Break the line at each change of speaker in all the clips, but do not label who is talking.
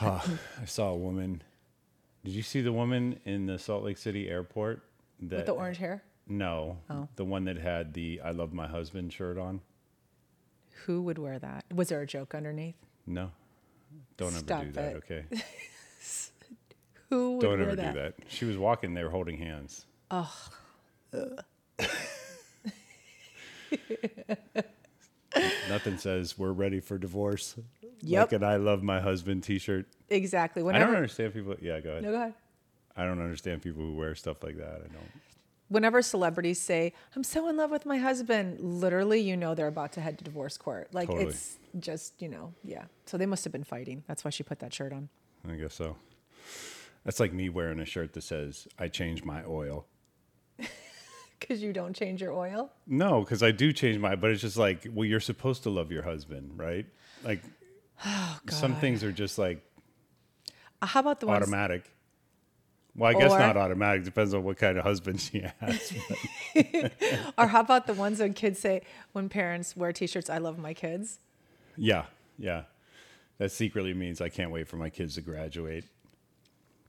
I saw a woman. Did you see the woman in the Salt Lake City airport? That,
With the orange hair?
No,
Oh.
the one that had the "I love my husband" shirt on.
Who would wear that? Was there a joke underneath?
No, don't ever
Stop
do that.
it.
Okay,
Who would wear that?
don't ever
that?
do that. She was walking there holding hands. Nothing says we're ready for divorce.
Yep.
Like an "I love my husband" T-shirt.
Exactly.
I don't understand people. Yeah, go ahead.
No, go ahead.
I don't understand people who wear stuff like that. I don't.
Whenever celebrities say, I'm so in love with my husband, literally, you know they're about to head to divorce court. Like,
Totally.
it's just, you know, yeah. So they must have been fighting. That's why she put that shirt on.
I guess so. That's like me wearing a shirt that says "I changed my oil."
Because you don't change your oil?
No, because I do change my, but it's just like, well, you're supposed to love your husband, right? Like, oh, some
God.
things are just like
How about the ones?
automatic. Well, I guess
Or-
not automatic. Depends on what kind of husband she has.
Or how about the ones when kids say, when parents wear t shirts, I love my kids?
yeah, yeah. That secretly means I can't wait for my kids to graduate.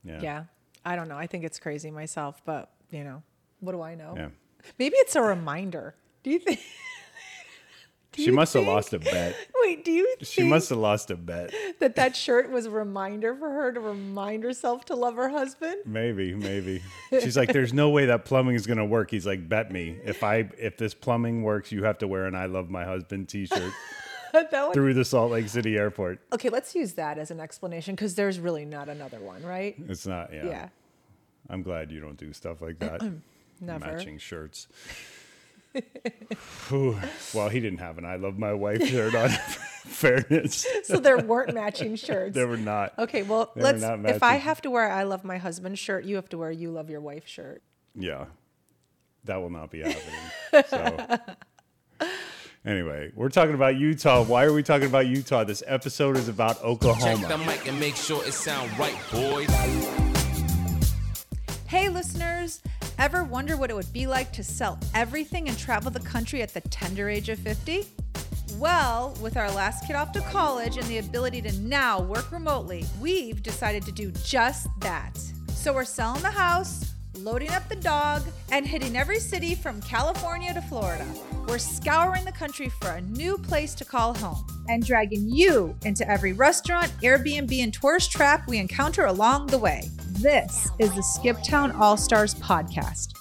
Yeah.
Yeah. I don't know. I think it's crazy myself, but, you know, what do I know?
Yeah.
Maybe it's a reminder. Do you think? Do
She must have lost a bet.
Wait, do you
She must have lost a bet.
that that shirt was a reminder for her to remind herself to love her husband?
Maybe, maybe. She's like, "There's no way that plumbing is gonna work." He's like, "Bet me. If I if this plumbing works, you have to wear an I love my husband T-shirt
that one?
through the Salt Lake City airport."
Okay, let's use that as an explanation because there's really not another one, right?
It's not. Yeah.
Yeah,
I'm glad you don't do stuff like that.
never.
Matching shirts. Whew. well, he didn't have an "I love my wife" shirt on. Fairness,
So there weren't matching shirts.
they were not.
Okay, well,
They
let's.
not
If I have to wear "I love my husband" shirt, you have to wear "You love your wife" shirt.
Yeah, that will not be happening. So, anyway, we're talking about Utah. Why are we talking about Utah? This episode is about Oklahoma.
Check
Oklahoma.
the mic and make sure it sound right, boys.
Hey, listeners, ever wonder what it would be like to sell everything and travel the country at the tender age of 50? Well, with our last kid off to college and the ability to now work remotely, we've decided to do just that. So we're selling the house, loading up the dog, and hitting every city from California to Florida. We're scouring the country for a new place to call home and dragging you into every restaurant, Airbnb, and tourist trap we encounter along the way. This is the Skip Town All Stars podcast.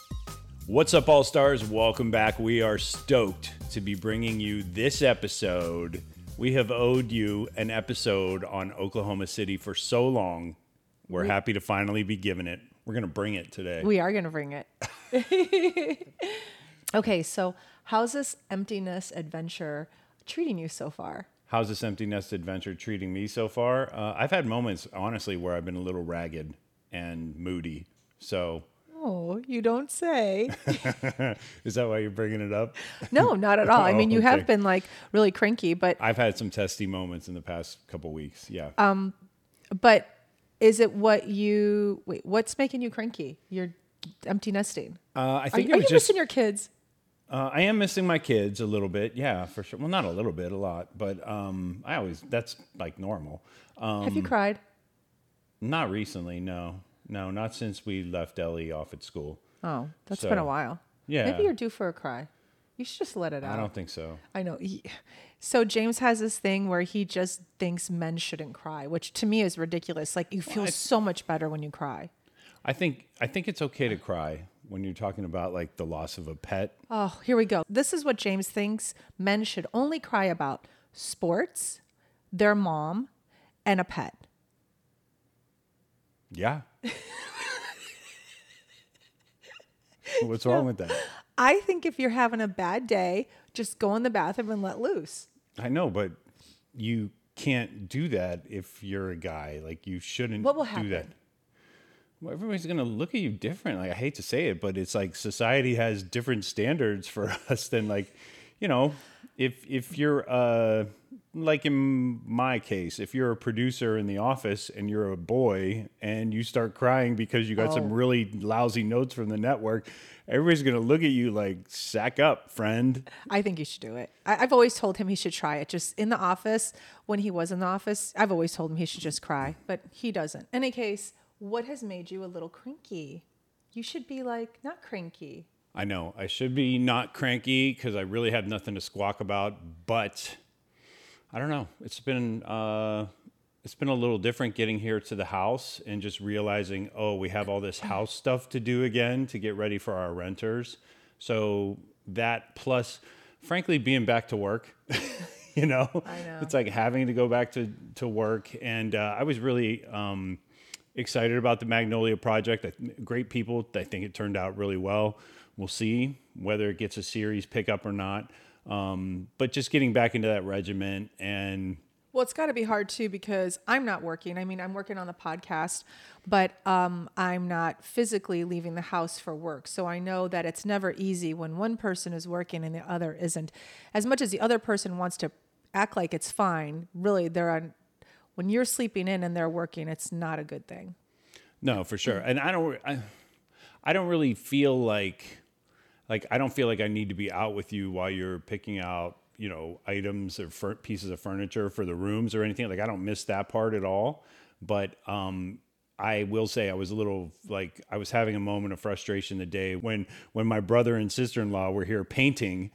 What's up, All Stars? Welcome back. We are stoked to be bringing you this episode. We have owed you an episode on Oklahoma City for so long. We're happy to finally be giving it. We're going to bring it today.
We are going to bring it. okay, so how's this emptiness adventure treating you so far?
How's this empty nest adventure treating me so far? Uh, I've had moments, honestly, where I've been a little ragged and moody. So,
Oh, you don't say.
is that why you're bringing it up?
no, not at all. I mean,
Oh,
you
okay.
have been like really cranky, but
I've had some testy moments in the past couple weeks. Yeah.
Um, but is it what you wait? What's making you cranky? You're empty nesting.
Uh, I
Are,
think it
are you
just.
missing your kids?
Uh, I am missing my kids a little bit, yeah, for sure. Well, not a little bit, a lot, but um, I always that's like normal. Um,
have you cried?
Not recently, no, no, not since we left Ellie off at school.
Oh, that's been a while.
yeah.
Maybe you're due for a cry. You should just let it out.
I don't think so.
I know. He, so James has this thing where he just thinks men shouldn't cry, which to me is ridiculous. Like you feel so much better when you cry.
I think I think it's okay to cry when you're talking about like the loss of a pet.
Oh, here we go. This is what James thinks men should only cry about: sports, their mom, and a pet.
Yeah. What's wrong with that?
I think if you're having a bad day, just go in the bathroom and let loose.
I know, but you can't do that if you're a guy. Like you shouldn't
What will
do that.
happen?
Well, everybody's gonna look at you different. Like I hate to say it, but it's like society has different standards for us than like, you know, if if you're uh like in my case, if you're a producer in the office and you're a boy and you start crying because you got some
Oh.
really lousy notes from the network, everybody's going to look at you like, sack up, friend.
I think you should do it. I, I've always told him he should try it. Just in the office, when he was in the office, I've always told him he should just cry, but he doesn't. In any case, what has made you a little cranky? You should be like, not cranky.
I know I should be not cranky because I really have nothing to squawk about, but I don't know. It's been uh, it's been a little different getting here to the house and just realizing, oh, we have all this house stuff to do again to get ready for our renters. So that plus, frankly, being back to work, you know,
I know.
it's like having to go back to to work, and uh, I was really. Um, excited about the Magnolia project. Great people. I think it turned out really well. We'll see whether it gets a series pickup or not. Um, but just getting back into that regiment and
Well, it's got to be hard too because I'm not working. I mean, I'm working on the podcast, but um, I'm not physically leaving the house for work. So I know that it's never easy when one person is working and the other isn't. As much as the other person wants to act like it's fine, really, they're on. When you're sleeping in and they're working, it's not a good thing.
No, for sure. And I don't, I, I don't really feel like, like I don't feel like I need to be out with you while you're picking out, you know, items or fur- pieces of furniture for the rooms or anything. Like I don't miss that part at all. But um, I will say I was a little like I was having a moment of frustration the day when when my brother and sister in law were here painting.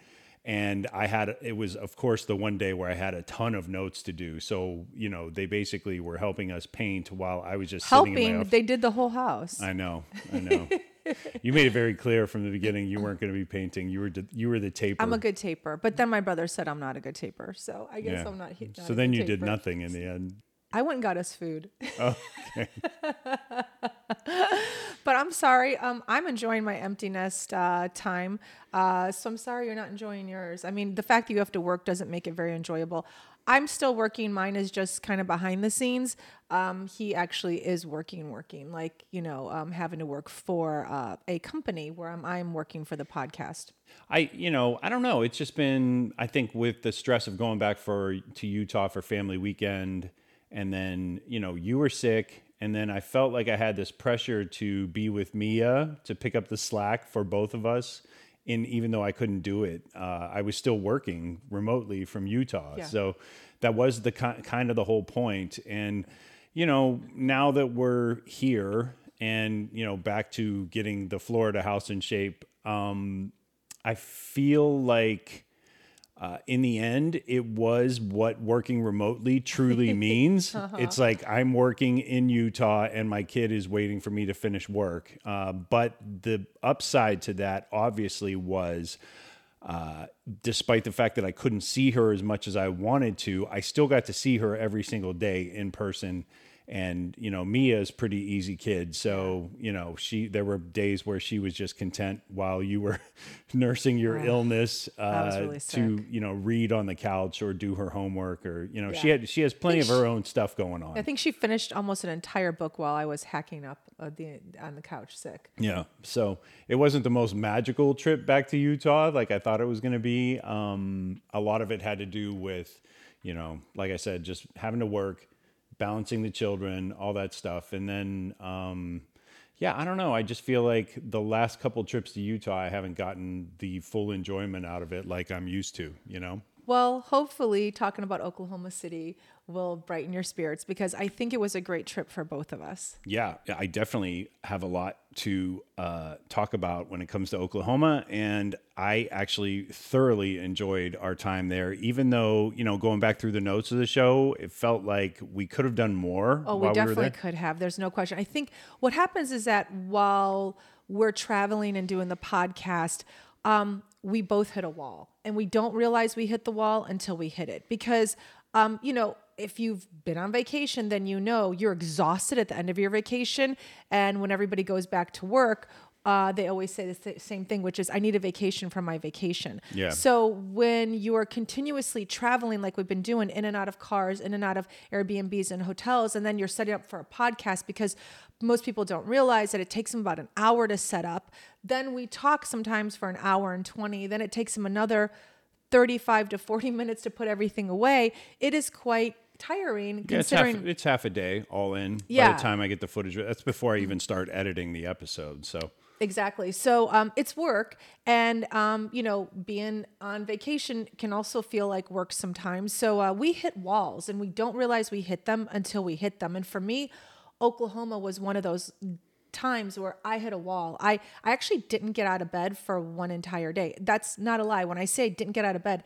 And I had, it was, of course, the one day where I had a ton of notes to do. So, you know, they basically were helping us paint while I was just sitting in my
Helping, they did the whole house.
I know, I know. you made it very clear from the beginning you weren't going to be painting. You were the, you were the taper.
I'm a good taper, but then my brother said I'm not a good taper, so I guess
Yeah.
I'm not. not
so then you did nothing in the end.
I went and got us food.
Okay.
But I'm sorry. Um, I'm enjoying my empty nest uh, time. Uh, so I'm sorry you're not enjoying yours. I mean, the fact that you have to work doesn't make it very enjoyable. I'm still working. Mine is just kind of behind the scenes. Um, he actually is working, working, like, you know, um, having to work for uh, a company where I'm, I'm working for the podcast.
I, you know, I don't know. It's just been, I think, with the stress of going back for to Utah for family weekend, and then you know you were sick, and then I felt like I had this pressure to be with Mia to pick up the slack for both of us. And even though I couldn't do it, uh, I was still working remotely from Utah.
Yeah.
So that was the ki- kind of the whole point. And you know, now that we're here and you know back to getting the Florida house in shape, um, I feel like uh, in the end, it was what working remotely truly means. It's like I'm working in Utah and my kid is waiting for me to finish work. Uh, but the upside to that obviously was. Uh, despite the fact that I couldn't see her as much as I wanted to, I still got to see her every single day in person. And you know, Mia's pretty easy kid, so you know she. There were days where she was just content while you were nursing your illness uh,
really
to you know read on the couch or do her homework or you know she had she has plenty of her own stuff going on.
I think she finished almost an entire book while I was hacking up uh, the, on the couch sick.
Yeah. So it wasn't the most magical trip back to Utah like I thought it was going to be. Um, a lot of it had to do with, you know, like I said, just having to work, balancing the children, all that stuff. And then, um, yeah, I don't know. I just feel like the last couple trips to Utah, I haven't gotten the full enjoyment out of it like I'm used to, you know?
Well, hopefully, talking about Oklahoma City will brighten your spirits because I think it was a great trip for both of us.
Yeah, I definitely have a lot to uh, talk about when it comes to Oklahoma, and I actually thoroughly enjoyed our time there. Even though you know, going back through the notes of the show, it felt like we could have done more.
Oh, we definitely
there.
could have. There's no question. I think what happens is that while we're traveling and doing the podcast, um, we both hit a wall, and we don't realize we hit the wall until we hit it. Because, um, you know, if you've been on vacation, then you know you're exhausted at the end of your vacation, and when everybody goes back to work. Uh, they always say the same thing, which is, I need a vacation from my vacation.
Yeah.
So when you are continuously traveling, like we've been doing, in and out of cars, in and out of Airbnbs and hotels, and then you're setting up for a podcast because most people don't realize that it takes them about an hour to set up. Then we talk sometimes for an hour and 20. Then it takes them another 35 to 40 minutes to put everything away, it is quite tiring
Yeah, it's half,
considering
it's half a day all in.
yeah.
By the time I get the footage, that's before I even start editing the episode. So
Exactly. So um, it's work, and um, you know, being on vacation can also feel like work sometimes. So uh, we hit walls, and we don't realize we hit them until we hit them. And for me, Oklahoma was one of those times where I hit a wall. I I actually didn't get out of bed for one entire day. That's not a lie. When I say didn't get out of bed,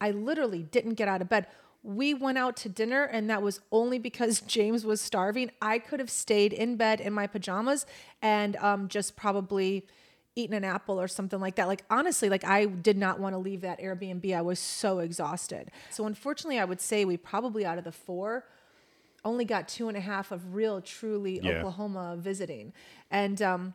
I literally didn't get out of bed. We went out to dinner, and that was only because James was starving. I could have stayed in bed in my pajamas and um, just probably eaten an apple or something like that. Like, honestly, like I did not want to leave that Airbnb. I was so exhausted. So, unfortunately, I would say we probably out of the four, only got two and a half of real, truly
Yeah.
Oklahoma visiting. And um,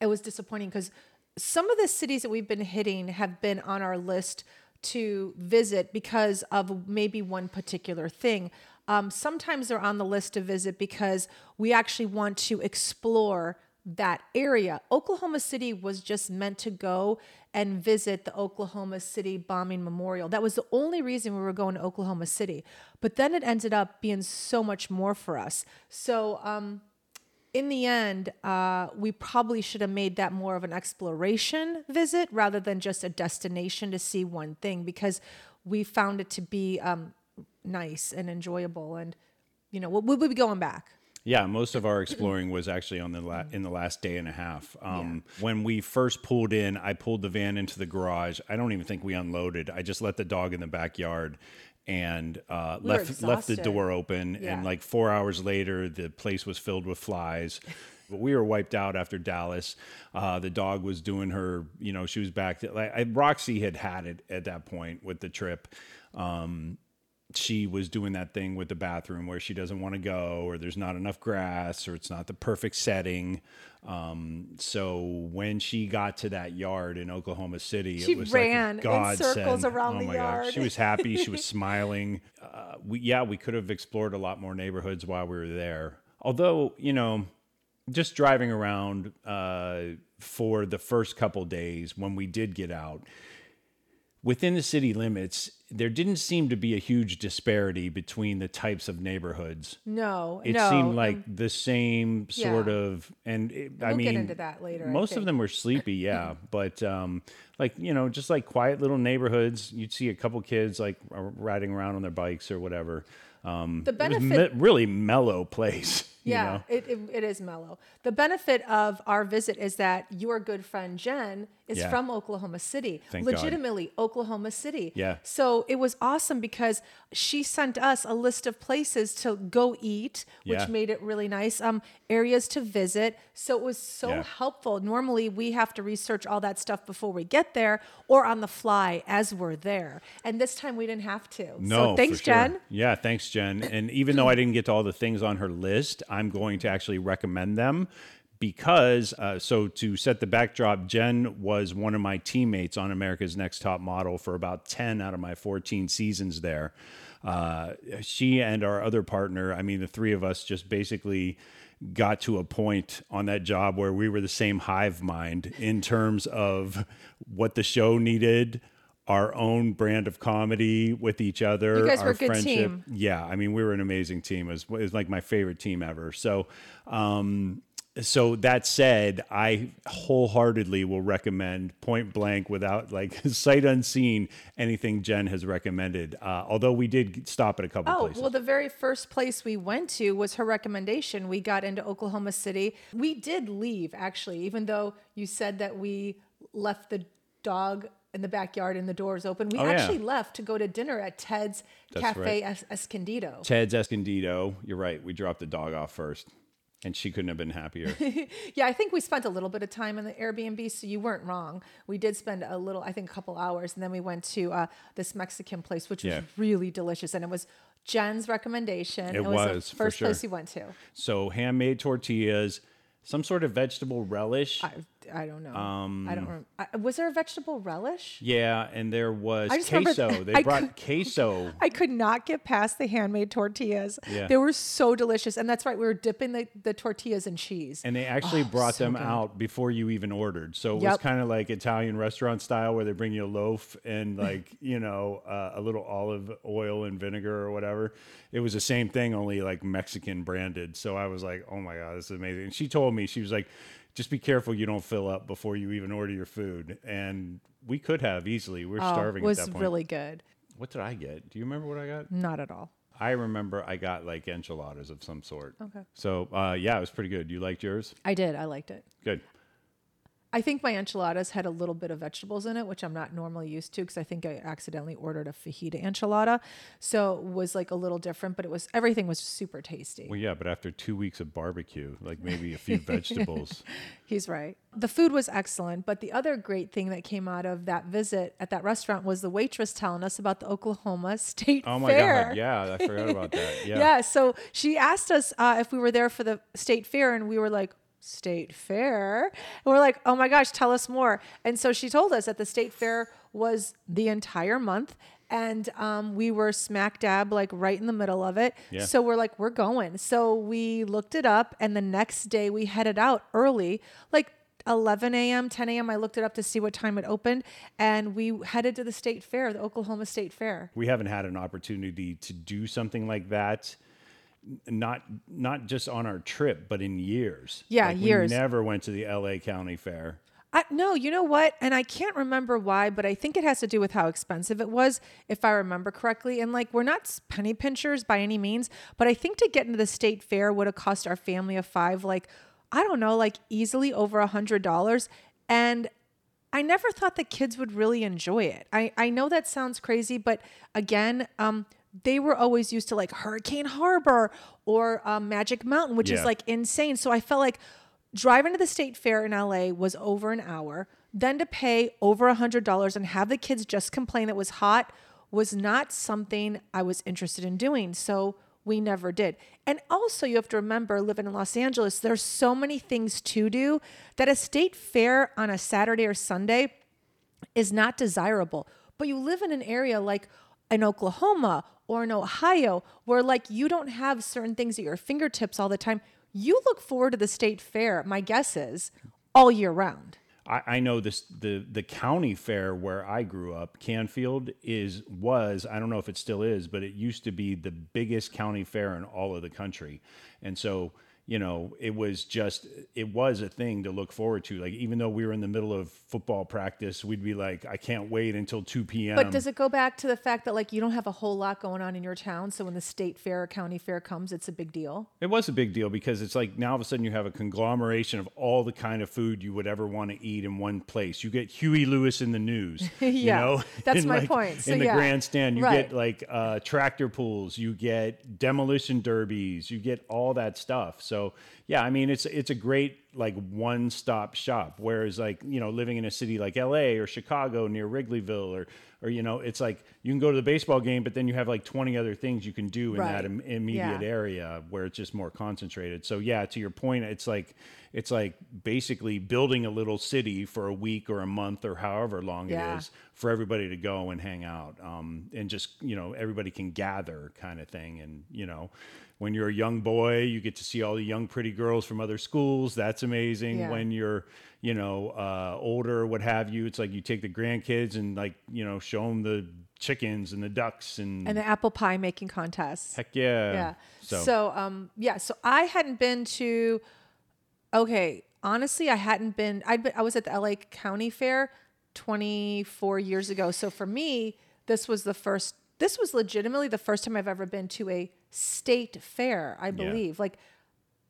it was disappointing because some of the cities that we've been hitting have been on our list to visit because of maybe one particular thing. Um, sometimes they're on the list to visit because we actually want to explore that area. Oklahoma City was just meant to go and visit the Oklahoma City bombing memorial. That was the only reason we were going to Oklahoma City. But then it ended up being so much more for us. So, um, in the end, uh, we probably should have made that more of an exploration visit rather than just a destination to see one thing because we found it to be um, nice and enjoyable. And, you know, we'll, we'll be going back.
Yeah, most of our exploring was actually on the la- in the last day and a half. Um, When we first pulled in, I pulled the van into the garage. I don't even think we unloaded. I just let the dog in the backyard and uh,
We
left left the door open.
Yeah.
And like four hours later, the place was filled with flies. But we were wiped out after Dallas. Uh, the dog was doing her, you know, she was back. To, like I, Roxy had had it at that point with the trip. Um, she was doing that thing with the bathroom where she doesn't want to go or there's not enough grass or it's not the perfect setting um, so when she got to that yard in oklahoma city
She
it was
ran in
like God
circles
sent.
around
oh
the
my
yard.
God. she was happy she was smiling uh, we, yeah we could have explored a lot more neighborhoods while we were there although you know just driving around uh, for the first couple days when we did get out within the city limits, there didn't seem to be a huge disparity between the types of neighborhoods.
No,
It
no.
seemed like
um,
the same sort
yeah.
of, and it, I
We'll
mean,
get into that later,
Most of them were sleepy, yeah, but um, like you know, just like quiet little neighborhoods. You'd see a couple kids like riding around on their bikes or whatever. Um,
The
it was
benefit-
me- really mellow place. you
yeah,
know?
it, it, it is mellow. The benefit of our visit is that your good friend Jen is
Yeah.
from Oklahoma City,
Thank God.
legitimately Oklahoma City.
Yeah.
So it was awesome because she sent us a list of places to go eat, which
Yeah.
made it really nice. Um, areas to visit. So it was so
Yeah.
helpful. Normally we have to research all that stuff before we get there, or on the fly as we're there. And this time we didn't have to.
No,
So thanks,
sure.
Jen.
Yeah, thanks, Jen. And even though I didn't get to all the things on her list, I'm going to actually recommend them because. Uh, so to set the backdrop, Jen was one of my teammates on America's Next Top Model for about 10 out of my 14 seasons there. Uh, she and our other partner, I mean, the three of us just basically got to a point on that job where we were the same hive mind in terms of what the show needed our own brand of comedy with each other
You guys
our
were a good
friendship
team.
yeah i mean we were an amazing team it was, it was like my favorite team ever so um so that said i wholeheartedly will recommend point blank without like sight unseen anything jen has recommended uh, although we did stop at a couple
Oh,
places
well, the very first place we went to was her recommendation. We got into Oklahoma City. We did leave, actually, even though you said that we left the dog in the backyard and the doors open. We
Oh, yeah.
actually left to go to dinner at Ted's
That's
Cafe
right.
Es- Escondido.
ted's escondido you're right we dropped the dog off first and she couldn't have been happier
Yeah, I think we spent a little bit of time in the Airbnb, so you weren't wrong. We did spend a little, I think, a couple hours, and then we went to uh, this Mexican place, which was really delicious, and it was Jen's recommendation.
It
was,
was,
the
for
first place
sure.
we went to.
So handmade tortillas, some sort of vegetable relish.
I, I don't know. I don't. remember. I, was there a vegetable relish?
Yeah, and there was
remember-
queso. They
I
brought
could-
queso.
I could not get past the handmade tortillas.
Yeah.
They were so delicious. And that's right, we were dipping the, the tortillas in cheese.
And they actually brought
Oh, so
them
good.
out before you even ordered. So it was kind of like Italian restaurant style where they bring you a loaf and like, you know, uh, a little olive oil and vinegar or whatever. It was the same thing, only like Mexican branded. So I was like, oh my God, this is amazing. And she told me, she was like, just be careful you don't fill up before you even order your food. And we could have easily. We are
Oh,
starving
was
at that point.
really good.
what did I get? Do you remember what I got?
Not at all.
I remember I got like enchiladas of some sort.
Okay.
So uh, yeah, it was pretty good. You liked yours?
I did. I liked it.
Good.
I think my enchiladas had a little bit of vegetables in it, which I'm not normally used to because I think I accidentally ordered a fajita enchilada. So it was like a little different, but it was everything was super tasty.
Well, yeah, but after two weeks of barbecue, like maybe a few vegetables.
He's right. The food was excellent, but the other great thing that came out of that visit at that restaurant was the waitress telling us about the Oklahoma State
Oh my
Fair.
God. Yeah, I forgot about that. Yeah.
Yeah. So she asked us uh, if we were there for the state fair, and we were like, State fair? And we're like, oh my gosh, tell us more. And so she told us that the state fair was the entire month. And um, we were smack dab, like right in the middle of it.
Yeah.
So we're like, we're going. So we looked it up, and the next day we headed out early, like 11 a.m., 10 a.m. I looked it up to see what time it opened, and we headed to the state fair, the Oklahoma State Fair.
We haven't had an opportunity to do something like that. Not not just on our trip, but in years.
Yeah,
Like,
years.
We never went to the LA County Fair.
I, no, you know what? And I can't remember why, but I think it has to do with how expensive it was, if I remember correctly. And like, we're not penny pinchers by any means, but I think to get into the state fair would have cost our family of five, like, I don't know, like easily over a hundred dollars. And I never thought the kids would really enjoy it. I, I know that sounds crazy, but again, um, they were always used to like Hurricane Harbor or um, Magic Mountain, which is like insane. So I felt like driving to the state fair in LA was over an hour. Then to pay over a hundred dollars and have the kids just complain that it was hot was not something I was interested in doing. So we never did. And also you have to remember living in Los Angeles, there's so many things to do that a state fair on a Saturday or Sunday is not desirable. But you live in an area like in Oklahoma or in Ohio where like you don't have certain things at your fingertips all the time. You look forward to the state fair, my guess is, all year round.
I, I know this the the county fair where I grew up, Canfield is was I don't know if it still is, but it used to be the biggest county fair in all of the country, and so you know it was just it was a thing to look forward to. Like even though we were in the middle of football practice, we'd be like, I can't wait until two p.m.
But does it go back to the fact that like you don't have a whole lot going on in your town, so when the state fair or county fair comes, it's a big deal?
It was a big deal because it's like now all of a sudden you have a conglomeration of all the kind of food you would ever want to eat in one place. You get Huey Lewis and the News. you
Yeah,
know?
that's my
like-
point. So,
in the
yeah.
grandstand, you
Right.
get like uh, tractor pools, you get demolition derbies, you get all that stuff. So yeah, I mean it's it's a great like one stop shop. Whereas like you know living in a city like L.A. or Chicago near Wrigleyville or or you know it's like you can go to the baseball game, but then you have like twenty other things you can do in
Right.
that im- immediate
Yeah.
area where it's just more concentrated. So yeah, to your point, it's like it's like basically building a little city for a week or a month or however long
Yeah.
it is for everybody to go and hang out um, and just you know everybody can gather kind of thing and you know when you're a young boy you get to see all the young pretty girls from other schools that's amazing
Yeah.
when you're you know uh, older what have you it's like you take the grandkids and like you know show them the chickens and the ducks and,
And the apple pie making contests.
heck yeah
yeah.
so,
So, um, yeah. So I hadn't been to. Okay, honestly, I hadn't been. I'd been, I was at the LA County Fair 24 years ago. So for me, this was the first. This was legitimately the first time I've ever been to a state fair. I believe. Like,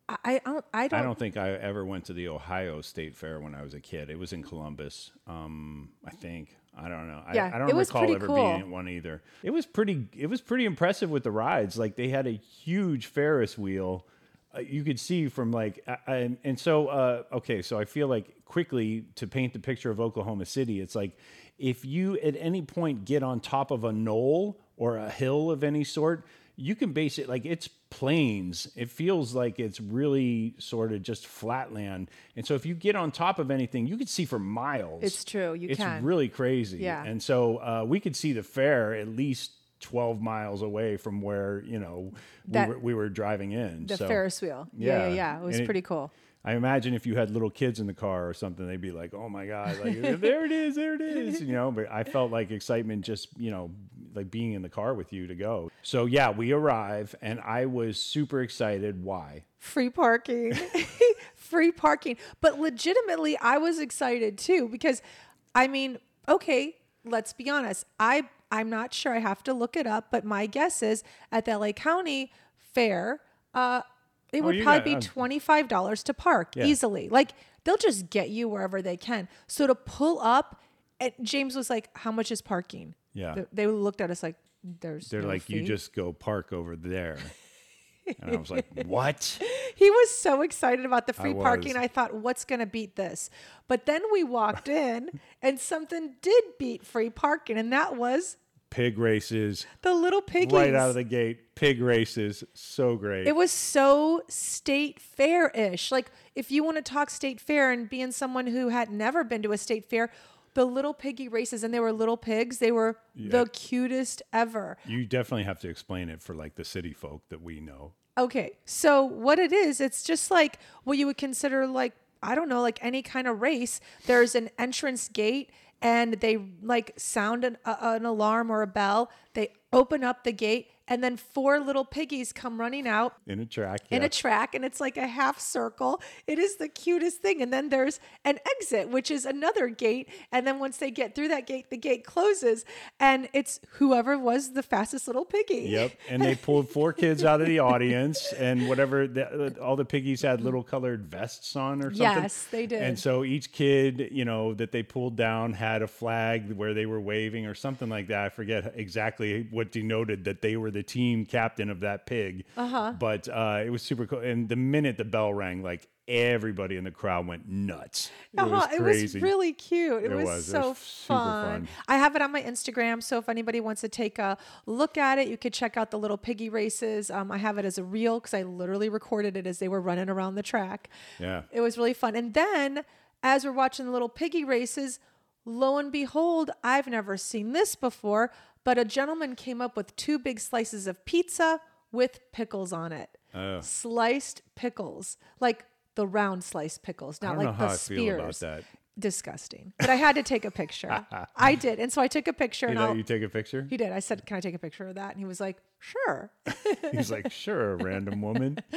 I, I don't. I don't.
I don't think I ever went to the Ohio State Fair when I was a kid. It was in Columbus, um, I think. I don't know.
Yeah,
I, I don't
it was
recall ever
cool.
being at one either. It was pretty. It was pretty impressive with the rides. Like they had a huge Ferris wheel. Uh, you could see from like, I, and so uh, okay. So I feel like quickly to paint the picture of Oklahoma City, it's like if you at any point get on top of a knoll or a hill of any sort, you can base it like it's plains. It feels like it's really sort of just flatland. And so if you get on top of anything, you could see for miles.
It's true, you can.
it's
can.
really crazy.
Yeah.
And so uh, we could see the fair at least 12 miles away from where, you know,
That-
we, were, we were driving in.
The
so,
Ferris wheel. Yeah, yeah,
Yeah.
It was
And it-
pretty cool.
I imagine if you had little kids in the car or something, they'd be like, "Oh my god, like there it is, there it is," you know. But I felt like excitement just, you know, like being in the car with you to go. So yeah, we arrive, and I was super excited. Why?
free parking. Free parking. But legitimately i was excited too because i mean okay let's be honest. I i'm not sure. I have to look it up but my guess is at the la county fair uh it would
Oh,
probably
got-
be $25 to park
Yeah.
easily. Like they'll just get you wherever they can. So to pull up and james was like how much is parking
Yeah.
they, they looked at us like there's
They're
no
like, "You
fee."
just go park over there," and I was like, "What?"
He was so excited about the free
was.
parking. I thought, what's going to beat this? But then we walked in and something did beat free parking, and that was
Pig races
the little piggies.
right out of the gate. Pig races, so great.
it was so state fair ish. Like, if you want to talk state fair and being someone who had never been to a state fair, the little piggy races, and they were little pigs, they were the cutest ever.
you definitely have to explain it for like the city folk that we know.
Okay. So what it is, it's just like what you would consider like I don't know, like any kind of race. There's an entrance gate and they like sound an, a, an alarm or a bell. They open up the gate and then four little piggies come running out
In a track,
in
yeah.
a track and it's like a half circle. It is the cutest thing. And then there's an exit, which is another gate. And then once they get through that gate, the gate closes and it's whoever was the fastest little piggy.
Yep, and they pulled four kids out of the audience, and whatever the, all the piggies had little colored vests on or something.
Yes, they did.
And so each kid, you know, that they pulled down had a flag where they were waving or something like that. I forget exactly what denoted that they were the team captain of that pig. Uh-huh. But uh, it was super cool. And the minute the bell rang, like everybody in the crowd went nuts. It was
Uh-huh, It
crazy.
was really cute. It,
It
was,
was. It
so
was super
fun.
fun.
I have it on my Instagram, so if anybody wants to take a look at it, you could check out the little piggy races. Um, I have it as a reel because I literally recorded it as they were running around the track.
Yeah.
It was really fun. And then as we're watching the little piggy races, lo and behold, I've never seen this before, but a gentleman came up with two big slices of pizza with pickles on it.
Oh.
Sliced pickles, like the round sliced pickles, not like the spears
feel about that.
disgusting. But I had to take a picture. I did. And so I took a picture
You
and
know,
I'll,
you take a picture.
he did. I said, Can I take a picture of that? And he was like, Sure.
He's like, sure, random woman.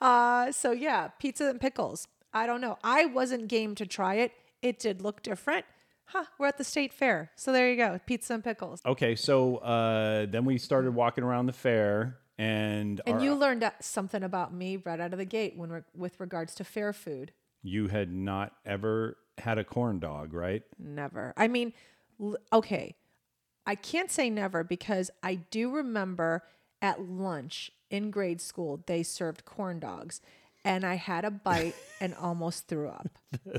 Uh, so yeah, pizza and pickles. I don't know. I wasn't game to try it. It did look different. Huh, we're at the state fair. So there you go. Pizza and pickles.
Okay, so uh, then we started walking around the fair, and
And
our-
you learned uh, something about me right out of the gate when we're, with regards to fair food.
you had not ever had a corn dog, right?
Never. I mean, l- okay. I can't say never because I do remember at lunch in grade school, they served corn dogs. And I had a bite and almost threw up.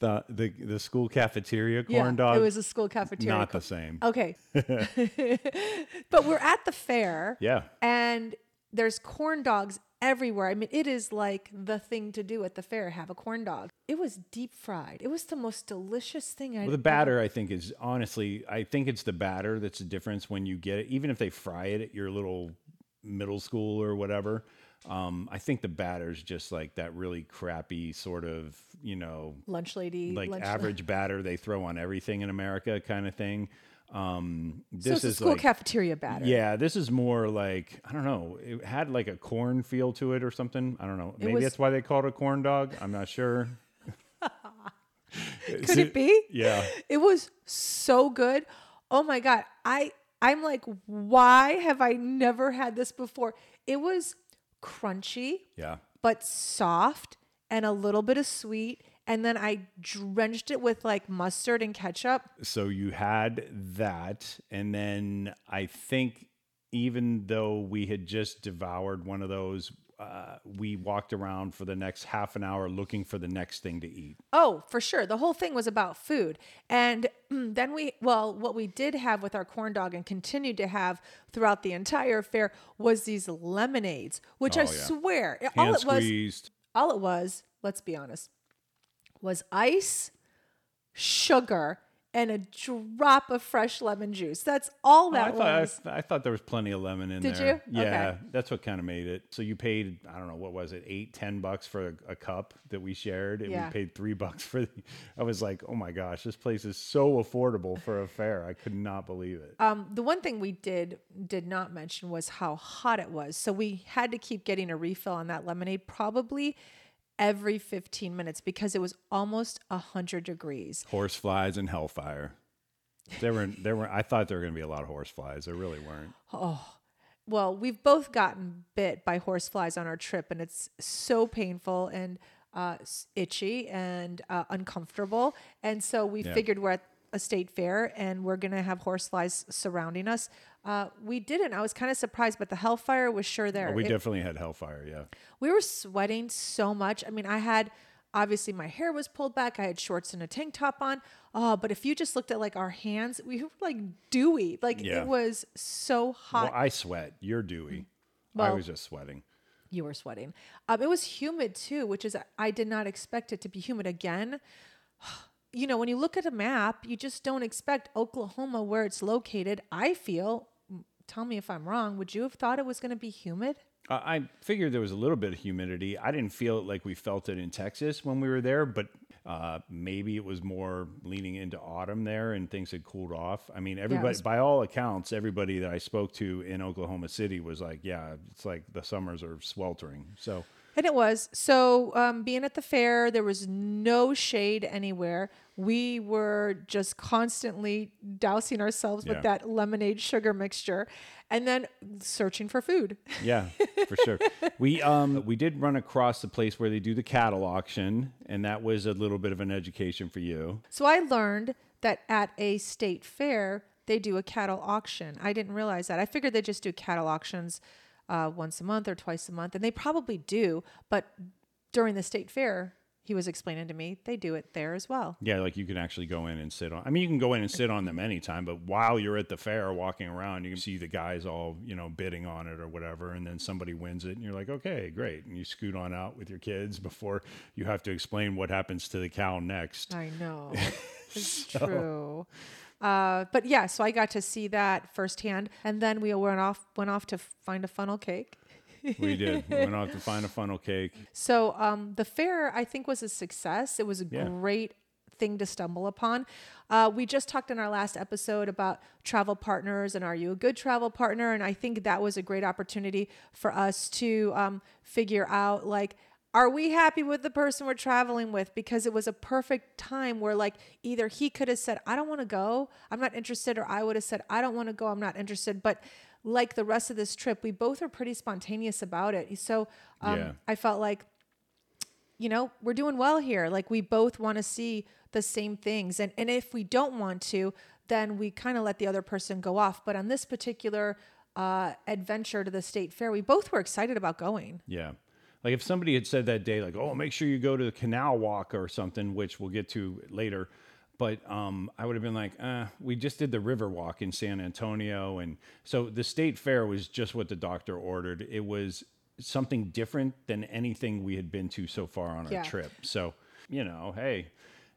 The the the school cafeteria corn dog.
It was a school cafeteria.
not the same.
Okay. but we're at the fair.
Yeah.
And there's corn dogs everywhere. I mean, it is like the thing to do at the fair, have a corn dog. It was deep fried. It was the most delicious thing I
Well, the batter, I think, is honestly, I think it's the batter that's the difference when you get it. Even if they fry it at your little middle school or whatever, um, I think the batter's just like that really crappy sort of, you know,
lunch lady.
like
lunch
average batter they throw on everything in America kind of thing. Um,
So
this
a
is
school
like,
cafeteria batter.
Yeah, this is more like I don't know. It had like a corn feel to it or something. I don't know. Maybe
was-
that's why they called it a corn dog. I'm not sure.
Could it be?
Yeah.
It was so good. Oh my god. I I'm like why have I never had this before? It was crunchy
Yeah.
but soft and a little bit of sweet and then I drenched it with like mustard and ketchup.
So you had that, and then I think even though we had just devoured one of those, uh, we walked around for the next half an hour looking for the next thing to eat.
Oh, for sure. The whole thing was about food. And then we, well, what we did have with our corn dog and continued to have throughout the entire fair was these lemonades, which I
Oh, yeah.
swear,
Hand
all it was, all it was, let's be honest, was ice, sugar, and a drop of fresh lemon juice. That's all
Oh,
that
I thought
was.
I, I thought there was plenty of lemon in
Did
there.
Did you?
Yeah,
Okay.
that's what kind of made it. So you paid I don't know what was it eight ten bucks for a, a cup that we shared, and
Yeah.
we paid three bucks for. The, I was like, oh my gosh, this place is so affordable for a fair. I could not believe it.
Um, the one thing we did did not mention was how hot it was. So we had to keep getting a refill on that lemonade probably every 15 minutes because it was almost 100 degrees.
Horse flies and hellfire. There were there were. I thought there were going to be a lot of horse flies. There really weren't. Oh.
Well, we've both gotten bit by horseflies on our trip, and it's so painful and uh, itchy and uh, uncomfortable. And so we
Yeah.
figured we're at a state fair and we're going to have horseflies surrounding us. Uh, we didn't. I was kind of surprised, but the hellfire was sure there.
Oh, we
It-
definitely had hellfire. Yeah.
we were sweating so much. I mean, I had obviously my hair was pulled back. I had shorts and a tank top on. Oh, but if you just looked at like our hands, we were like dewy. Like
Yeah.
it was so hot.
Well, I sweat. You're dewy. I
Well-
was just sweating.
you were sweating. Um, it was humid too, which is I did not expect it to be humid again. You know, when you look at a map, you just don't expect Oklahoma where it's located. I feel. Tell me if I'm wrong. Would you have thought it was going to be humid?
Uh, I figured there was a little bit of humidity. I didn't feel it like we felt it in Texas when we were there, but uh, maybe it was more leaning into autumn there and things had cooled off. I mean, everybody,
was-
by all accounts, everybody that I spoke to in Oklahoma City was like, yeah, it's like the summers are sweltering. So,
And it was. So, um, being at the fair, there was no shade anywhere. We were just constantly dousing ourselves
Yeah.
with that lemonade sugar mixture and then searching for food.
yeah, for sure. We um we did run across the place where they do the cattle auction, and that was a little bit of an education for you.
So, I learned that at a state fair, they do a cattle auction. I didn't realize that. I figured they just do cattle auctions uh, once a month or twice a month, and they probably do. But during the state fair, he was explaining to me they do it there as well.
Yeah, like you can actually go in and sit on. I mean, you can go in and sit on them anytime, but while you're at the fair walking around, you can see the guys all you know bidding on it or whatever, and then somebody wins it, and you're like, okay, great, and you scoot on out with your kids before you have to explain what happens to the cow next.
I know. It's true. Uh, but yeah, so I got to see that firsthand, and then we went off went off to find a funnel cake.
We did. We went off to find a funnel cake.
So um, the fair, I think, was a success. It was a
Yeah.
great thing to stumble upon. Uh, we just talked in our last episode about travel partners and are you a good travel partner? And I think that was a great opportunity for us to um, figure out like, are we happy with the person we're traveling with? Because it was a perfect time where, like, either he could have said, I don't want to go, I'm not interested, or I would have said, I don't want to go, I'm not interested. But like the rest of this trip, we both are pretty spontaneous about it. So um,
Yeah.
I felt like you know, we're doing well here. Like we both want to see the same things. And and if we don't want to, then we kind of let the other person go off. But on this particular uh, adventure to the state fair, we both were excited about going.
Yeah. Like if somebody had said that day, like, oh, make sure you go to the canal walk or something, which we'll get to later. But um, I would have been like, uh, we just did the river walk in San Antonio. And so the state fair was just what the doctor ordered. It was something different than anything we had been to so far on our
Yeah.
trip. So, you know, hey,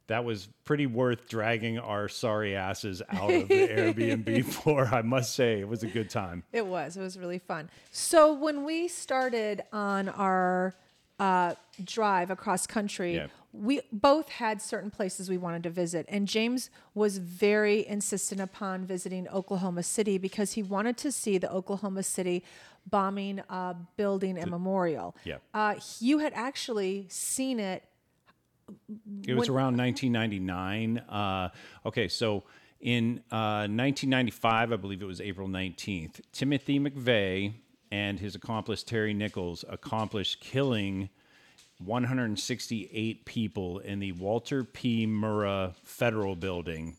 that was pretty worth dragging our sorry asses out of the Airbnb for. I must say, it was a good time.
It was. It was really fun. So when we started on our uh, drive across country,
Yeah.
We both had certain places we wanted to visit, and James was very insistent upon visiting Oklahoma City because he wanted to see the Oklahoma City bombing uh, building and memorial.
Yeah.
Uh, you had actually seen it.
It was
When-
around 1999. Uh, okay, so in uh, 1995, I believe it was April 19th, Timothy McVeigh and his accomplice Terry Nichols accomplished killing 168 people in the Walter P. Murrah Federal Building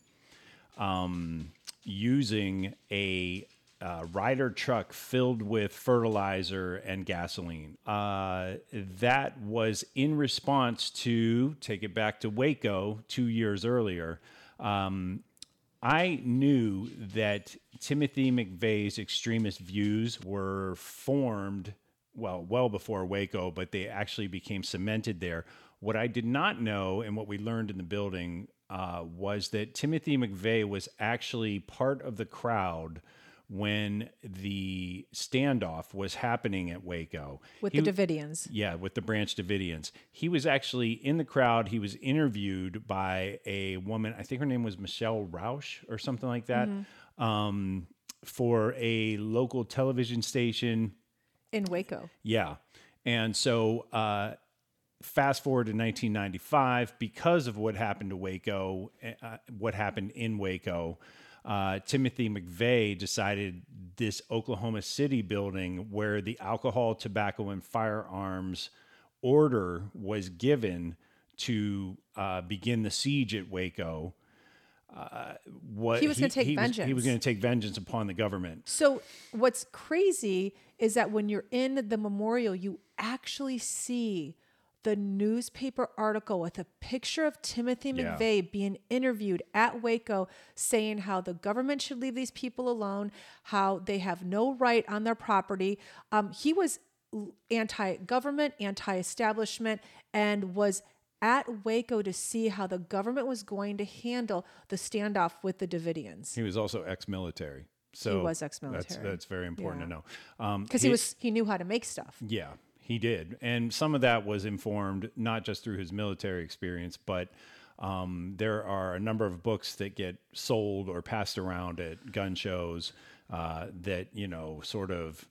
um, using a uh, Ryder truck filled with fertilizer and gasoline. Uh, that was in response to, take it back to Waco two years earlier. Um, I knew that Timothy McVeigh's extremist views were formed, well, well before Waco, but they actually became cemented there. What I did not know, and what we learned in the building, uh, was that Timothy McVeigh was actually part of the crowd when the standoff was happening at Waco
with
He-
the Davidians.
yeah, with the Branch Davidians. He was actually in the crowd. He was interviewed by a woman, I think her name was Michelle Rauch or something like that, um, for a local television station.
In Waco.
Yeah. And so, uh, fast forward to 1995, because of what happened to Waco, uh, what happened in Waco, uh, Timothy McVeigh decided this Oklahoma City building where the alcohol, tobacco, and firearms order was given to uh, begin the siege at Waco. Uh, what
He was gonna take
he was- he was going to take vengeance upon the government.
So what's crazy is that when you're in the memorial, you actually see the newspaper article with a picture of Timothy
Yeah.
McVeigh being interviewed at Waco saying how the government should leave these people alone, how they have no right on their property. Um, he was anti government, anti establishment, and was at Waco to see how the government was going to handle the standoff with the Davidians.
He was also ex-military. So
was
That's
ex-military.
that's very important to
Yeah.
know. Um,
Because he was he knew how to make stuff.
yeah, he did, and some of that was informed not just through his military experience, but um, there are a number of books that get sold or passed around at gun shows uh, that you know sort of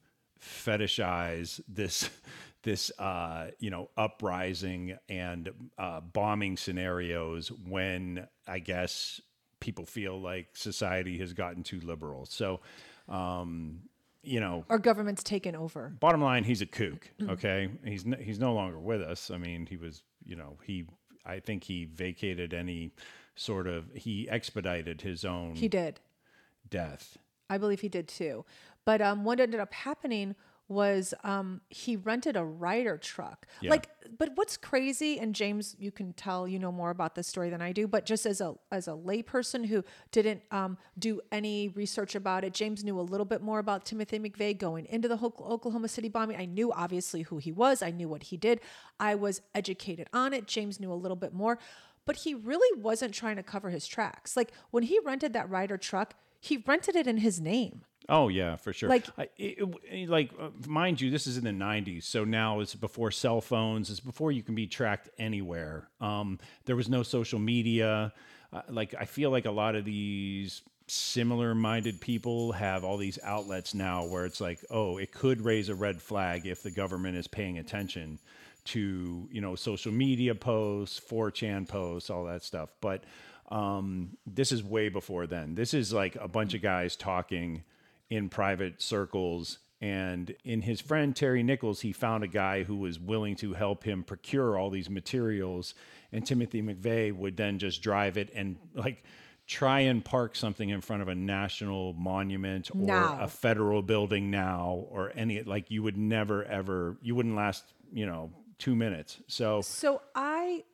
fetishize this this uh, you know uprising and uh, bombing scenarios when I guess people feel like society has gotten too liberal. So, um, you know,
Our government's taken over.
bottom line, he's a kook. Okay, he's n- he's no longer with us. I mean, he was, you know, he. I think he vacated any sort of. He expedited his own
He did.
death.
I believe he did too. But um, what ended up happening was um, he rented a Ryder truck.
Yeah.
Like, but what's crazy, and James, you can tell you know more about this story than I do. But just as a as a layperson who didn't um, do any research about it, James knew a little bit more about Timothy McVeigh going into the Ho- Oklahoma City bombing. I knew obviously who he was. I knew what he did. I was educated on it. James knew a little bit more. But he really wasn't trying to cover his tracks. Like when he rented that Ryder truck, he rented it in his name.
Oh yeah, for sure.
Like-
I, it, it- like uh, mind you, this is in the '90s, so now it's before cell phones. It's before you can be tracked anywhere. Um, there was no social media. Uh, like I feel like a lot of these similar-minded people have all these outlets now where it's like, oh, it could raise a red flag if the government is paying attention to you know social media posts, 4chan posts, all that stuff. But um, this is way before then. This is like a bunch of guys talking in private circles. And in his friend Terry Nichols, he found a guy who was willing to help him procure all these materials. And Timothy McVeigh would then just drive it and like try and park something in front of a national monument or
Now.
a federal building now or any like you would never ever you wouldn't last you know two minutes so
So I,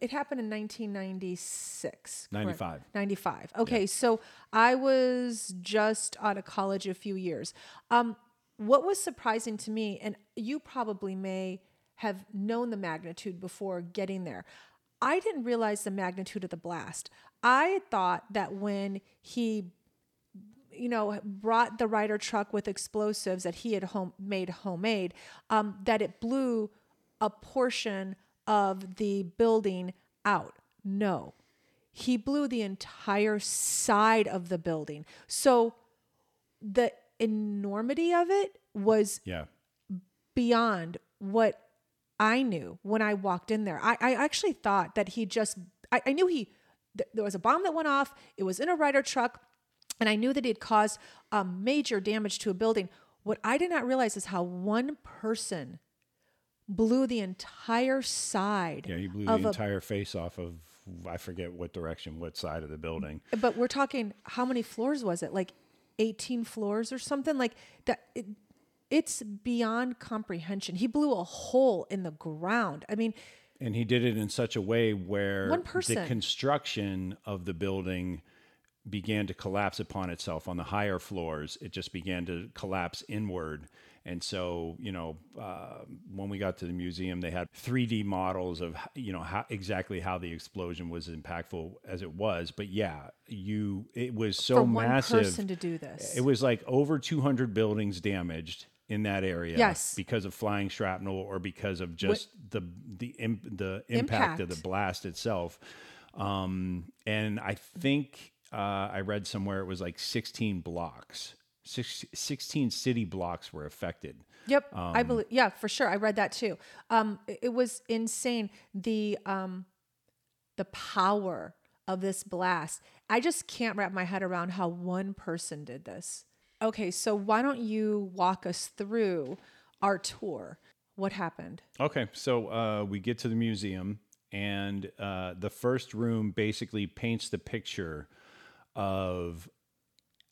it happened in 1996. correct?
95.
95. Okay, so I was just out of college a few years. Um, what was surprising to me, and you probably may have known the magnitude before getting there. I didn't realize the magnitude of the blast. I thought that when he you know, brought the Ryder truck with explosives that he had home made homemade, um, that it blew a portion of the building out. No, he blew the entire side of the building. So the enormity of it was
yeah
beyond what I knew when I walked in there. I, I actually thought that he just, I, I knew he, th- there was a bomb that went off. It was in a Ryder truck. And I knew that had caused um, major damage to a building. What I did not realize is how one person blew the entire side.
yeah he blew
of
the
a-
entire face off of i forget what direction what side of the building
But we're talking, how many floors was it? Like 18 floors or something like that. It, it's beyond comprehension. He blew a hole in the ground. I mean,
And he did it in such a way where
One
the construction of the building began to collapse upon itself on the higher floors. It just began to collapse inward. And so, you know, uh, when we got to the museum, they had 3D models of, you know, how, exactly how the explosion was impactful as it was. But yeah, you, it was so
for one
massive.
person to do this.
It was like over 200 buildings damaged in that area
Yes.
because of flying shrapnel or because of just the the im- the impact, of the blast itself. Um, and I think uh, I read somewhere it was like 16 blocks, six, 16 city blocks were affected.
Yep, I believe. Yeah, for sure. I read that too. Um, it, it was insane. The um, the power of this blast. I just can't wrap my head around how one person did this. Okay, so why don't you walk us through our tour? What happened?
Okay, so uh, we get to the museum, and uh, the first room basically paints the picture of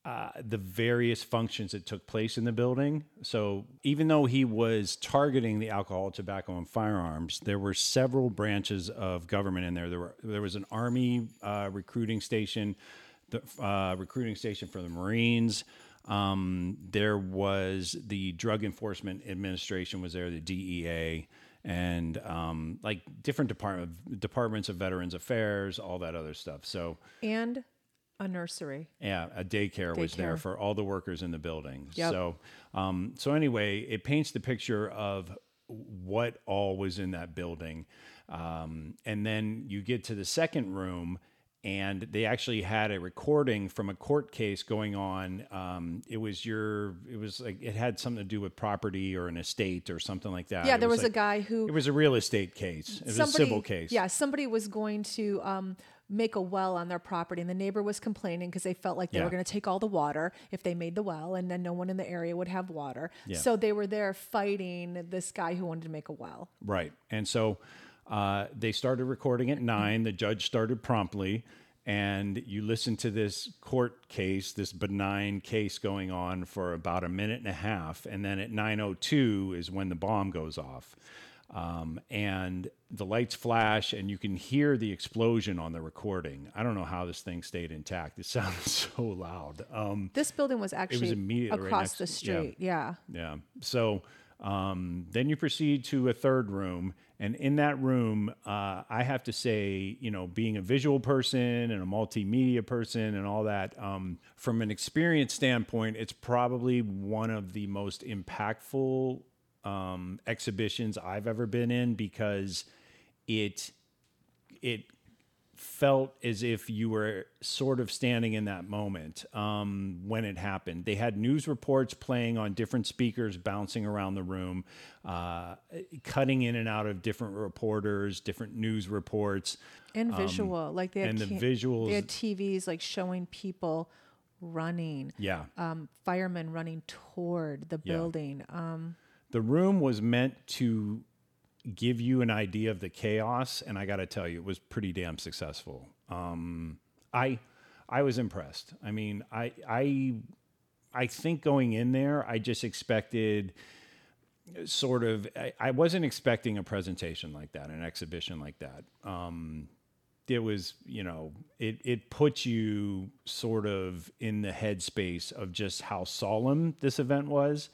uh, the various functions that took place in the building. So even though he was targeting the alcohol, tobacco, and firearms, there were several branches of government in there. There were there was an army uh, recruiting station, the uh, recruiting station for the Marines. Um, there was the Drug Enforcement Administration was there, the DEA, and um, like different department departments of Veterans Affairs, all that other stuff. So
And a nursery.
yeah, a daycare, was there for all the workers in the building.
Yep.
So, um, so anyway, it paints the picture of what all was in that building, um, and then you get to the second room, and they actually had a recording from a court case going on. Um, it was your, it was like it had something to do with property or an estate or something like that.
Yeah,
It
there was, a
like-
guy who
It was a real estate case. It was a civil case.
Yeah, somebody was going to um, make a well on their property, and the neighbor was complaining because they felt like they
Yeah.
were going to take all the water if they made the well, and then no one in the area would have water.
Yeah.
So they were there fighting this guy who wanted to make a well.
Right. And so uh, they started recording at nine. The judge started promptly. And you listen to this court case, this benign case going on for about a minute and a half. And then at 9.02 is when the bomb goes off. Um, and the lights flash, and you can hear the explosion on the recording. I don't know how this thing stayed intact. It sounded so loud. Um,
This building was actually was
immediately right
across
next-
the
yeah.
street. Yeah.
yeah. So um, then you proceed to a third room. And in that room, uh, I have to say, you know, being a visual person and a multimedia person and all that, um, from an experience standpoint, it's probably one of the most impactful um, exhibitions I've ever been in because it it felt as if you were sort of standing in that moment um, when it happened. They had news reports playing on different speakers, bouncing around the room, uh, cutting in and out of different reporters, different news reports.
And visual. like they had,
Um, and the
ca-
visuals-
They had TVs like showing people running.
Yeah.
Um, firemen running toward the
Yeah.
building. Um,
The room was meant to give you an idea of the chaos, and I got to tell you, it was pretty damn successful. Um, I I was impressed. I mean, I I I think going in there, I just expected sort of. I, I wasn't expecting a presentation like that, an exhibition like that. Um, it was, you know, it it puts you sort of in the headspace of just how solemn this event was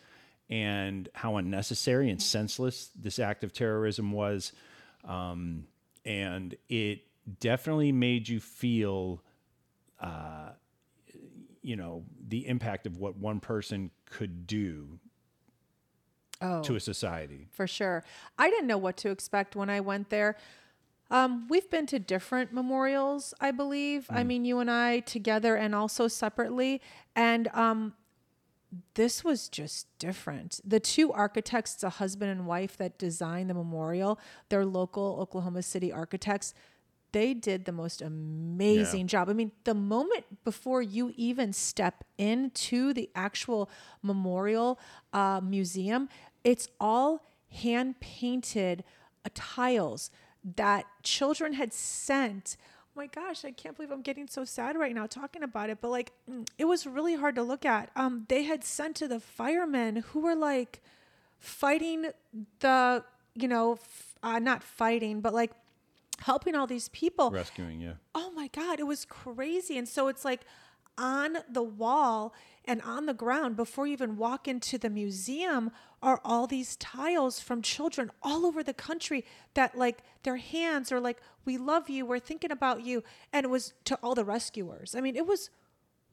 and how unnecessary and senseless this act of terrorism was. Um, and it definitely made you feel, uh, you know, the impact of what one person could do
oh.
to a society.
for sure. I didn't know what to expect when I went there. Um, we've been to different memorials, I believe. I mean, you and I together and also separately. And um, this was just different. The two architects, a husband and wife that designed the memorial, they're local Oklahoma City architects. They did the most amazing job. I mean, the moment before you even step into the actual memorial uh, museum, it's all hand painted uh, tiles that children had sent my gosh, I can't believe I'm getting so sad right now talking about it. But like, mm, it was really hard to look at. Um, they had sent to the firemen who were like fighting the, you know, f- uh, not fighting, but like helping all these people.
Rescuing, yeah.
Oh my God, it was crazy. And so it's like on the wall and on the ground before you even walk into the museum are all these tiles from children all over the country that like their hands are like we love you we're thinking about you and it was to all the rescuers. I mean it was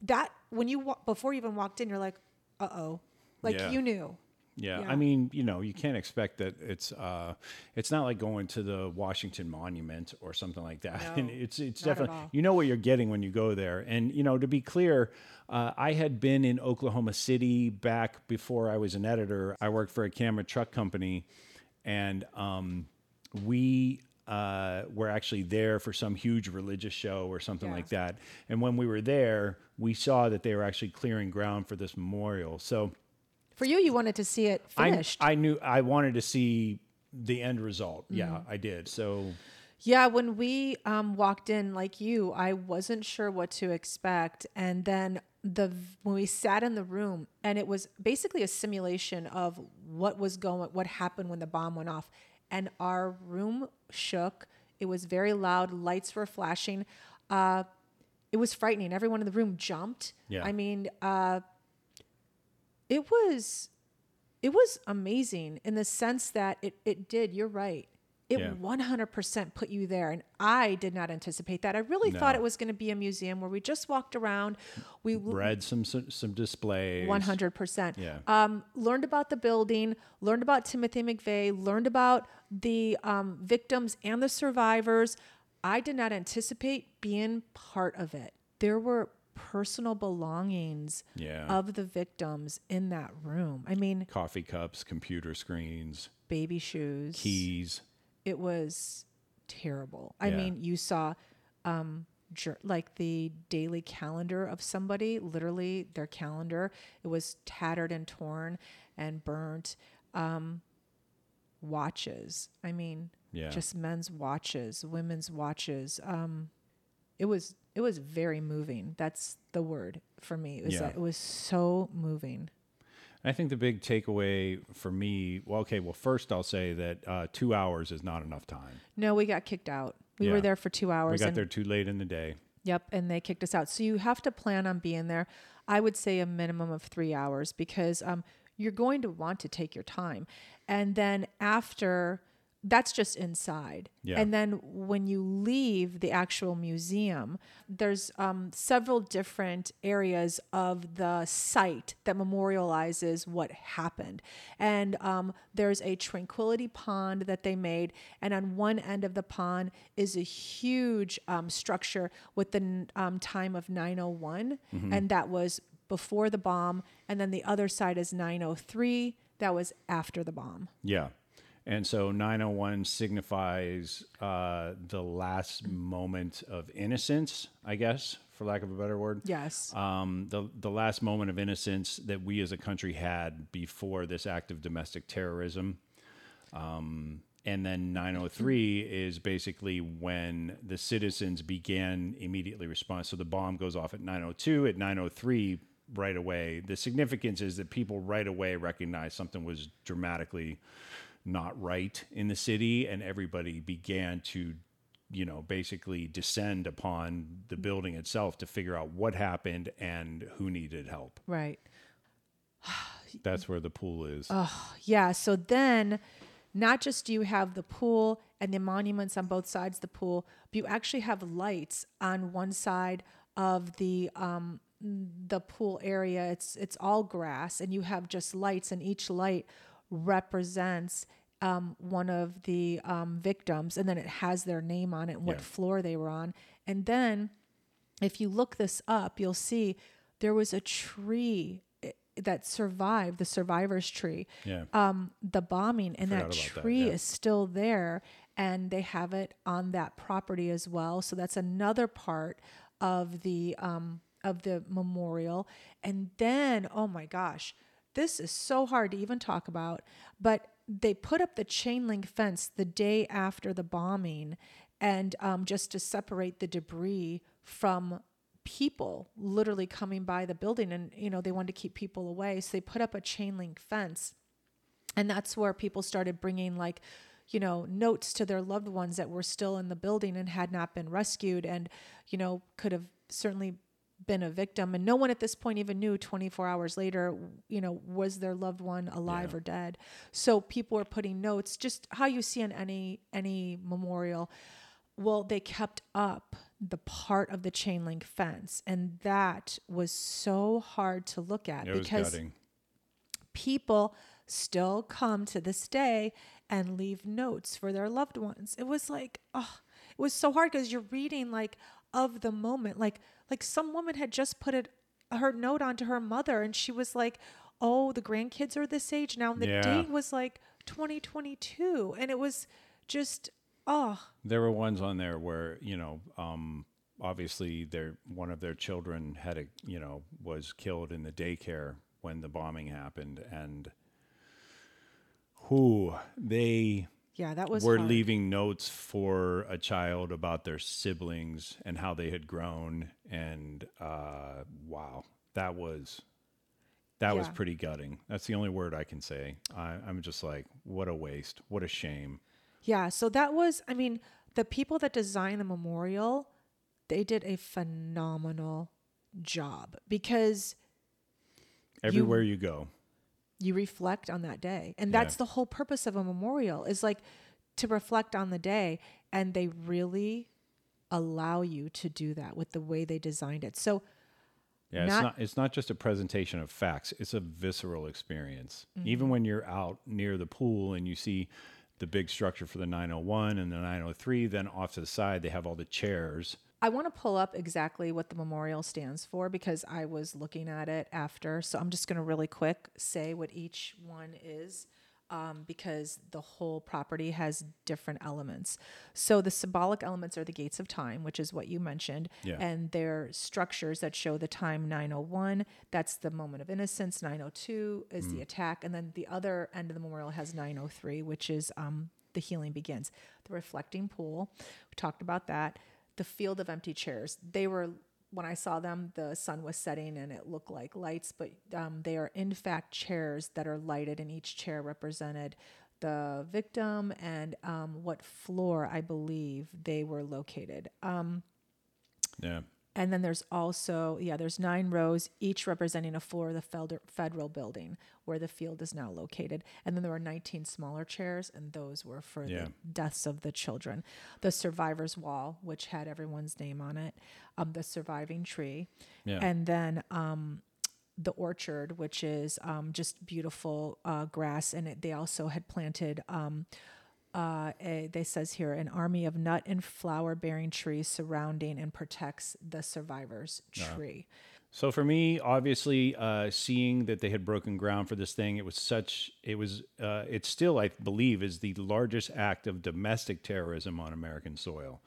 that when you wa- before you even walked in you're like uh-oh. Like
Yeah.
you knew
Yeah,
Yeah.
I mean, you know, you can't expect that it's uh, it's not like going to the Washington Monument or something like that.
No,
and it's it's definitely you know what you're getting when you go there. And you know, to be clear, uh, I had been in Oklahoma City back before I was an editor. I worked for a camera truck company, and um, we. Uh, were actually there for some huge religious show or something
Yeah.
like that. And when we were there, we saw that they were actually clearing ground for this memorial. So
for you you wanted to see it
I,
finished
I knew I wanted to see the end result.
Mm-hmm.
Yeah, I did. So
Yeah, when we um, walked in, like you, I wasn't sure what to expect, and then the when we sat in the room, and it was basically a simulation of what was going, what happened when the bomb went off, and our room shook. It was very loud. Lights were flashing. Uh, it was frightening. Everyone in the room jumped.
Yeah.
I mean, uh, it was it was amazing in the sense that it, it did you're right it
Yeah.
100% put you there and i did not anticipate that i really thought it was going to be a museum where we just walked around we
read some some, some displays.
100%
Yeah.
um, learned about the building learned about timothy mcveigh learned about the um, victims and the survivors i did not anticipate being part of it there were personal belongings
Yeah.
of the victims in that room i mean
Coffee cups, computer screens,
baby shoes
keys.
it was terrible. I
Yeah.
mean, you saw um like the daily calendar of somebody, literally their calendar. It was tattered and torn and burnt. Um watches. I mean,
Yeah.
just men's watches, women's watches. Um it was it was very moving. That's the word for me. It was
Yeah.
that it was so moving.
I think the big takeaway for me, well, okay, well, first I'll say that uh, two hours is not enough time.
No, we got kicked out. We
Yeah.
were there for 2 hours.
We
got
there too late in the day.
Yep, and they kicked us out. So you have to plan on being there. I would say a minimum of three hours because um, you're going to want to take your time. And then after, that's just inside.
Yeah.
And then when you leave the actual museum, there's um, several different areas of the site that memorializes what happened. And um, there's a tranquility pond that they made, and on one end of the pond is a huge um, structure with the um, time of 901, and that was before the bomb. And then the other side is 903, that was after the bomb.
Yeah. And so 901 signifies uh, the last moment of innocence, I guess, for lack of a better word.
Yes.
um, the the last moment of innocence that we as a country had before this act of domestic terrorism. Um, and then 903 is basically when the citizens began immediately response. So the bomb goes off at 902. At 903, right away, the significance is that people right away recognize something was dramatically not right in the city, and everybody began to you know, basically descend upon the building itself to figure out what happened and who needed help.
right.
That's where the pool is.
Oh yeah. So then, not just do you have the pool and the monuments on both sides of the pool, but you actually have lights on one side of the um, the pool area. It's it's all grass, and you have just lights, and each light represents um, one of the um, victims, and then it has their name on it and what
Yeah.
floor they were on, and then if you look this up, you'll see there was a tree eh, that survived, the survivor's tree,
Yeah.
um, the bombing, and that
Forgot that,
tree
yeah.
is still there, and they have it on that property as well. So that's another part of the um, of the memorial. And then, oh my gosh, this is so hard to even talk about, but they put up the chain link fence the day after the bombing and um, just to separate the debris from people literally coming by the building and you know they wanted to keep people away. So they put up a chain link fence and that's where people started bringing like you know notes to their loved ones that were still in the building and had not been rescued and you know could have certainly been a victim and no one at this point even knew 24 hours later you know was their loved one alive
Yeah.
or dead so people were putting notes just how you see on any any memorial well they kept up the part of the chain link fence and that was so hard to look at
It
because people still come to this day and leave notes for their loved ones. It was like, oh, it was so hard because you're reading like of the moment, like like some woman had just put it her note onto her mother, and she was like, "Oh, the grandkids are this age now." And the
Yeah.
date was like 2022, and it was just oh
There were ones on there where you know, um, obviously, their one of their children had a you know was killed in the daycare when the bombing happened, and who they
yeah, that was
were
hard.
leaving notes for a child about their siblings and how they had grown, and uh, wow, that was. That was pretty gutting. That's the only word I can say. I, I'm just like, what a waste. What a shame.
Yeah, so that was, I mean, the people that designed the memorial, they did a phenomenal job because
Everywhere you go.
You reflect on that day. And that's the whole purpose of a memorial is like to reflect on the day. And they really allow you to do that with the way they designed it. So,
Yeah, it's
Not-
not it's not just a presentation of facts, it's a visceral experience. Mm-hmm. Even when you're out near the pool and you see the big structure for the 901 and the 903, then off to the side they have all the chairs.
I want to pull up exactly what the memorial stands for because I was looking at it after. So I'm just going to really quick say what each one is um, because the whole property has different elements. So the symbolic elements are the gates of time, which is what you mentioned,
Yeah.
and they're structures that show the time 901. That's the moment of innocence. 902 is
Mm.
the attack, and then the other end of the memorial has 903, which is um, the healing begins. The reflecting pool, we talked about that. The field of empty chairs. They were when I saw them, the sun was setting and it looked like lights, but um, they are in fact chairs that are lighted, and each chair represented the victim and um, what floor I believe they were located. Um,
Yeah.
And then there's also, yeah, there's nine rows, each representing a floor of the federal building where the field is now located. And then there were 19 smaller chairs, and those were for
Yeah.
the deaths of the children. The survivor's wall, which had everyone's name on it, um, the surviving tree,
Yeah.
and then um, the orchard, which is um, just beautiful uh, grass. And it, they also had planted. Um, uh, a, they says here an army of nut and flower bearing trees surrounding and protects the survivor's tree.
So for me, obviously, uh, seeing that they had broken ground for this thing, it was such. It was. Uh, it still, I believe, is the largest act of domestic terrorism on American soil.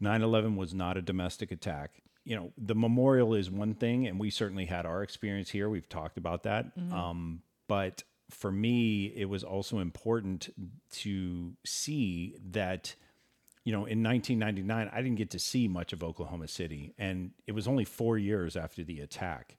9/11 was not a domestic attack. You know, the memorial is one thing, and we certainly had our experience here. We've talked about that. Um, but for me, it was also important to see that you know, in 1999, I didn't get to see much of Oklahoma City, and it was only four years after the attack.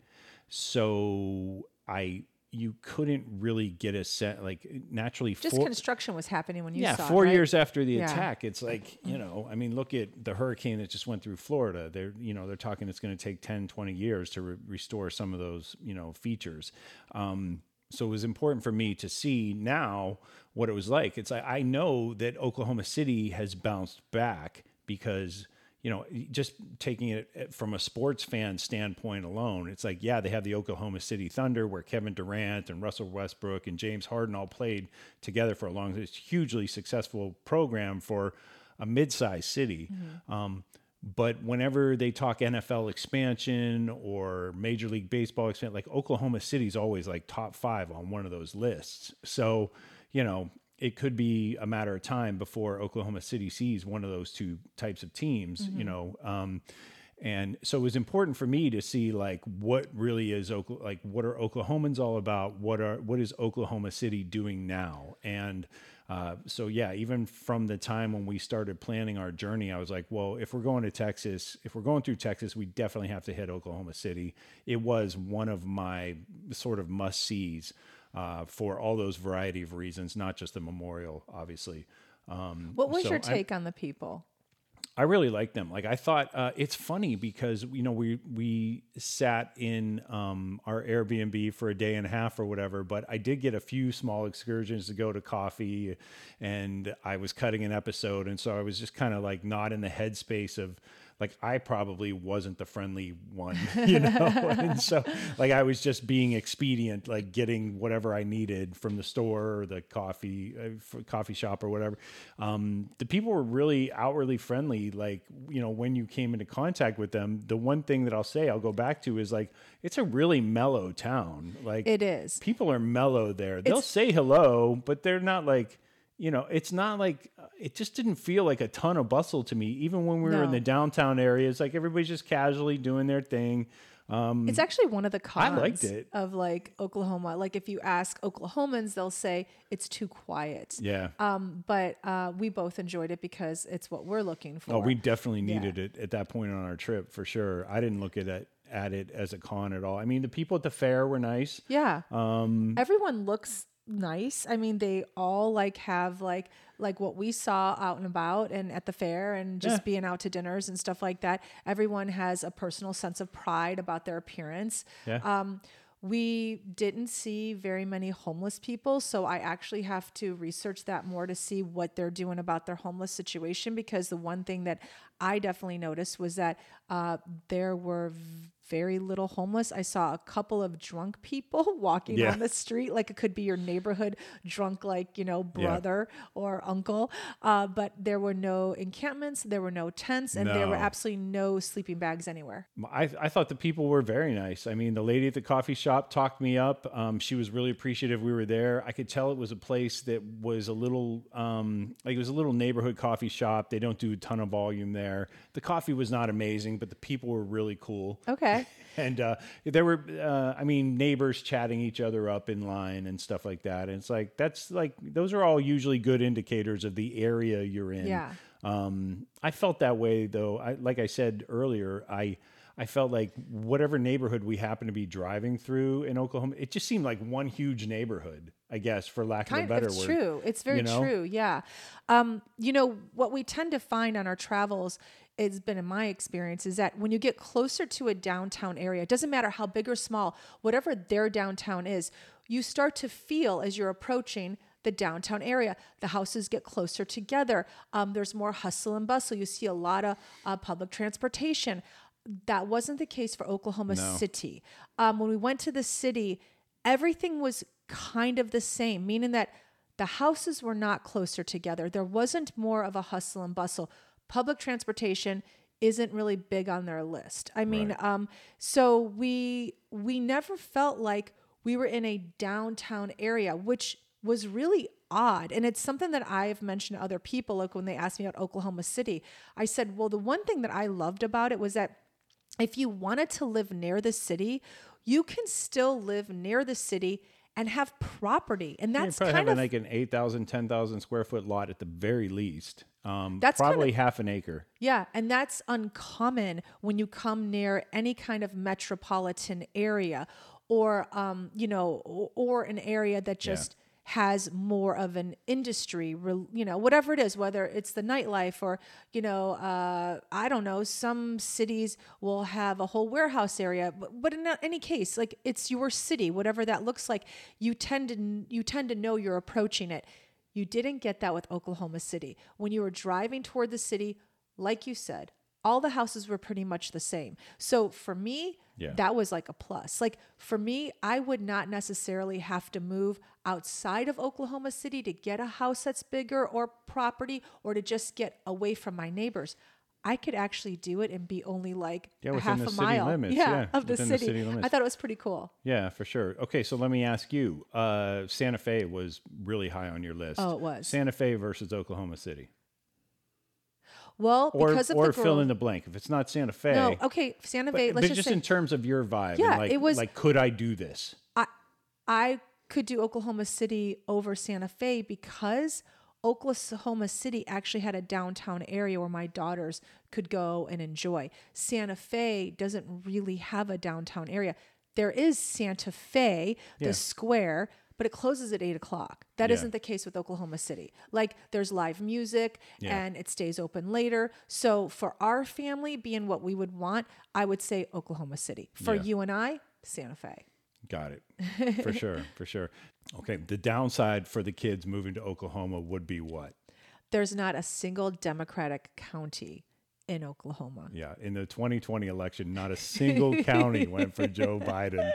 So I, you couldn't really get a set like naturally.
Just
four,
construction was happening when you
yeah,
saw it,
four
right?
years after the
Yeah.
attack, it's like you know, I mean, look at the hurricane that just went through Florida. They're you know they're talking it's going to take 10, 20 years to re- restore some of those you know features. Um, so it was important for me to see now what it was like. It's like I know that Oklahoma City has bounced back because you know just taking it from a sports fan standpoint alone, it's like yeah they have the Oklahoma City Thunder where Kevin Durant and Russell Westbrook and James Harden all played together for a long, it's a hugely successful program for a mid-sized city. Um, but whenever they talk NFL expansion or Major League Baseball expansion, like Oklahoma City's always like top five on one of those lists. So, you know, it could be a matter of time before Oklahoma City sees one of those two types of teams, you know. Um, and so it was important for me to see like what really is Okla- like what are Oklahomans all about? What are what is Oklahoma City doing now? And Uh, so yeah, even from the time when we started planning our journey, I was like, well, if we're going to Texas, if we're going through Texas, we definitely have to hit Oklahoma City. It was one of my sort of must sees uh, for all those variety of reasons, not just the memorial, obviously. Um,
What was
so
your take on the people?
I really like them. Like I thought, uh, it's funny because you know we we sat in um, our Airbnb for a day and a half or whatever, but I did get a few small excursions to go to coffee, and I was cutting an episode, and so I was just kind of like not in the headspace of like I probably wasn't the friendly one, you know, and so like I was just being expedient, like getting whatever I needed from the store or the coffee uh, coffee shop or whatever. Um, the people were really outwardly friendly. Like you know, when you came into contact with them, the one thing that I'll say I'll go back to is like it's a really mellow town. Like
It is.
people are mellow there. They'll
It's-
say hello, but they're not like, you know, it's not like, it just didn't feel like a ton of bustle to me. Even when we were in the downtown areas, like everybody's just casually doing their thing.
It's actually one of the
I
cons
liked it.
of like Oklahoma. Like if you ask Oklahomans, they'll say it's too quiet.
Yeah.
Um, but uh, we both enjoyed it because it's what we're looking for.
oh, we definitely
Yeah.
needed it at that point on our trip for sure. I didn't look at it, at it as a con at all. I mean, the people at the fair were nice.
Yeah.
Um,
Everyone looks nice. I mean, they all like have like like what we saw out and about and at the fair and just
Yeah.
being out to dinners and stuff like that. Everyone has a personal sense of pride about their appearance.
Yeah.
Um, we didn't see very many homeless people, so I actually have to research that more to see what they're doing about their homeless situation. Because the one thing that I definitely noticed was that uh, there were v- very little homeless. I saw a couple of drunk people walking
Yeah.
on the street, like it could be your neighborhood drunk, like you know, brother or uncle. Uh, but there were no encampments, there were no tents, and there were absolutely no sleeping bags anywhere.
I, I thought the people were very nice. I mean, the lady at the coffee shop talked me up. Um, she was really appreciative we were there. I could tell it was a place that was a little um, like it was a little neighborhood coffee shop. They don't do a ton of volume there. The coffee was not amazing, but the people were really cool.
Okay.
And uh, there were, uh, I mean, neighbors chatting each other up in line and stuff like that. And it's like that's like those are all usually good indicators of the area you're in.
Yeah.
Um, I felt that way though. I, like I said earlier, I I felt like whatever neighborhood we happened to be driving through in Oklahoma, it just seemed like one huge neighborhood. I guess, for lack of a
kind
better
it's
word.
true it's very
you know?
true yeah um you know what we tend to find on our travels it's been in my experience is that when you get closer to a downtown area it doesn't matter how big or small whatever their downtown is you start to feel as you're approaching the downtown area. The houses get closer together. Um, there's more hustle and bustle. You see a lot of uh, public transportation. That wasn't the case for oklahoma city. Um, when we went to the city everything was kind of the same, meaning that the houses were not closer together. There wasn't more of a hustle and bustle. Public transportation isn't really big on their list. I mean, um, so we we never felt like we were in a downtown area, which was really odd. And it's something that I've mentioned to other people, like when they asked me about Oklahoma City. I said, well, the one thing that I loved about it was that if you wanted to live near the city, you can still live near the city and have property. And that's
probably
kind
having
of
like an 8,000, 10,000 square foot lot at the very least. Um,
That's kind
probably
of-
half an acre.
yeah, and that's uncommon when you come near any kind of metropolitan area or um, you know, or, or an area that just has more of an industry, you know, whatever it is, whether it's the nightlife or, you know, uh, I don't know, some cities will have a whole warehouse area, but, but in any case, like it's your city, whatever that looks like, you tend to you tend to know you're approaching it. You didn't get that with Oklahoma City. When you were driving toward the city, like you said, all the houses were pretty much the same. So for me,
Yeah.
that was like a plus. Like for me, I would not necessarily have to move outside of Oklahoma City to get a house that's bigger or property or to just get away from my neighbors. I could actually do it and be only like
Yeah,
a half a
city
mile
limits,
yeah,
yeah,
of the
within the
city.
city.
I thought it was pretty cool.
Yeah, for sure. Okay, so let me ask you. Uh, Santa Fe was really high on your list.
Oh, it was.
Santa Fe versus Oklahoma City,
Well,
or
because of
or
the
fill in the blank. If it's not Santa Fe,
No, okay, Santa Fe.
but
Let's
just,
just say
in terms of your vibe,
Yeah,
like,
it was-
like could I do this?
I I could do Oklahoma City over Santa Fe because Oklahoma City actually had a downtown area where my daughters could go and enjoy. Santa Fe doesn't really have a downtown area. There is Santa Fe, the square, but it closes at eight o'clock. That
Yeah.
not the case with Oklahoma City. Like there's live music
Yeah.
and it stays open later. So for our family, being what we would want, I would say Oklahoma City. For
Yeah.
you and I, Santa Fe.
Got it. For sure. For sure. Okay. The downside for the kids moving to Oklahoma would be what?
There's not a single Democratic county in Oklahoma.
Yeah. In the 2020 election, not a single county went for Joe Biden,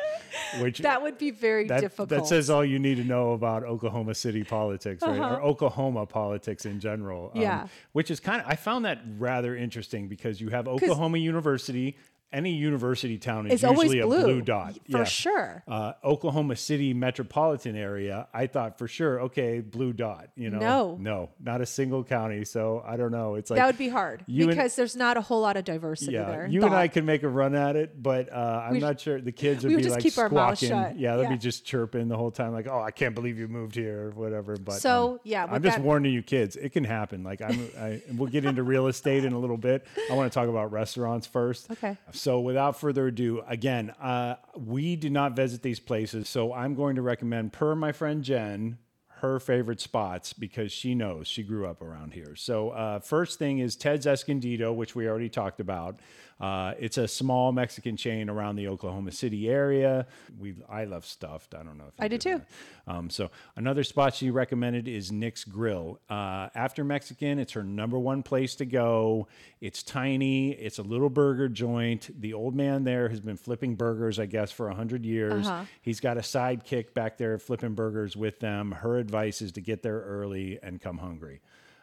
which
That would be very
that,
difficult.
that says all you need to know about Oklahoma City politics, right?
Uh-huh.
Or Oklahoma politics in general. um,
Yeah.
which is kind of, I found that rather interesting because you have Oklahoma University. Any university town is
It's
usually a
blue,
blue dot.
for sure.
Uh, Oklahoma City metropolitan area, I thought for sure, okay, blue dot. You know,
No.
no, not a single county. So I don't know. It's like
that would be hard
you and-
because there's not a whole lot of diversity
yeah,
there.
you and I
Thought.
could make a run at it, but uh, I'm
We-
not sure the kids would
would
be like
keep our mouth
squawking. Yeah, they'd
Yeah.
be just chirping the whole time, like, "Oh, I can't believe you moved here" or whatever. But
So,
um,
yeah,
I'm just
that-
warning you, kids. It can happen. Like I'm, I, we'll get into real estate in a little bit. I want to talk about restaurants first.
Okay.
So without further ado, again, uh, we did not visit these places, so I'm going to recommend, per my friend Jen, her favorite spots because she knows she grew up around here. So uh, first thing is Ted's Escondido, which we already talked about. Uh, it's a small Mexican chain around the Oklahoma City area. We I love stuffed. I don't know if you
I do too.
Um, so another spot she recommended is Nic's Grill. Uh, after Mexican, it's her number one place to go. It's tiny. It's a little burger joint. The old man there has been flipping burgers, I guess, for a hundred years.
Uh-huh.
He's got a sidekick back there flipping burgers with them. Her advice is to get there early and come hungry.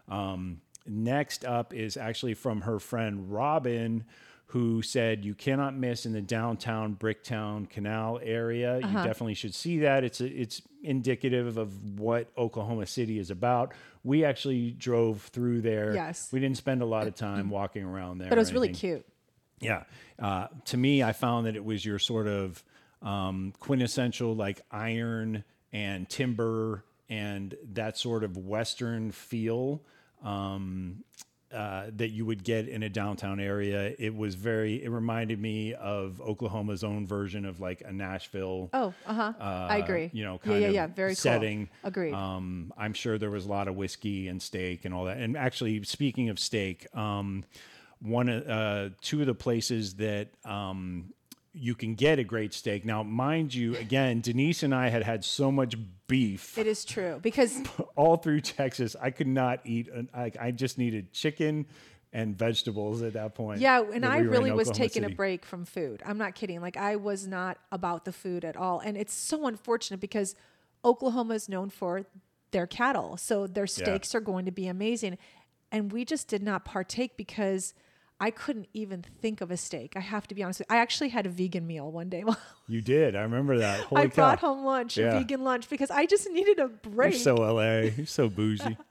Um, next up is actually from her friend Robin, who said you cannot miss in the downtown Bricktown Canal area. You definitely should see that. It's a, it's indicative of what Oklahoma City is about. We actually drove through there.
Yes.
we didn't spend a lot of time walking around there,
But it was really cute.
Yeah. Uh, to me, I found that it was your sort of um, quintessential like iron and timber and that sort of Western feel um, uh, that you would get in a downtown area. It was very, it reminded me of Oklahoma's own version of like a Nashville.
Oh, uh-huh. I agree.
You know,
yeah,
kind
yeah,
of
yeah. Very
setting.
cool. Agreed.
Um, I'm sure there was a lot of whiskey and steak and all that. And actually, speaking of steak, um, one of uh, two of the places that um, you can get a great steak. Now, mind you, again, Denise and I had had so much beef
it is true because
all through Texas. I could not eat. An, I, I just needed chicken and vegetables at that point.
Yeah, and I
we
really was taking a break from food. I'm not kidding. Like I was not about the food at all. And it's so unfortunate because Oklahoma is known for their cattle. So their steaks are going to be amazing. And we just did not partake because I couldn't even think of a steak. I have to be honest with you. I actually had a vegan meal one day.
You did. I remember that. Holy
I
cow.
brought home lunch,
Yeah.
a vegan lunch, because I just needed a break.
You're so LA. You're so bougie.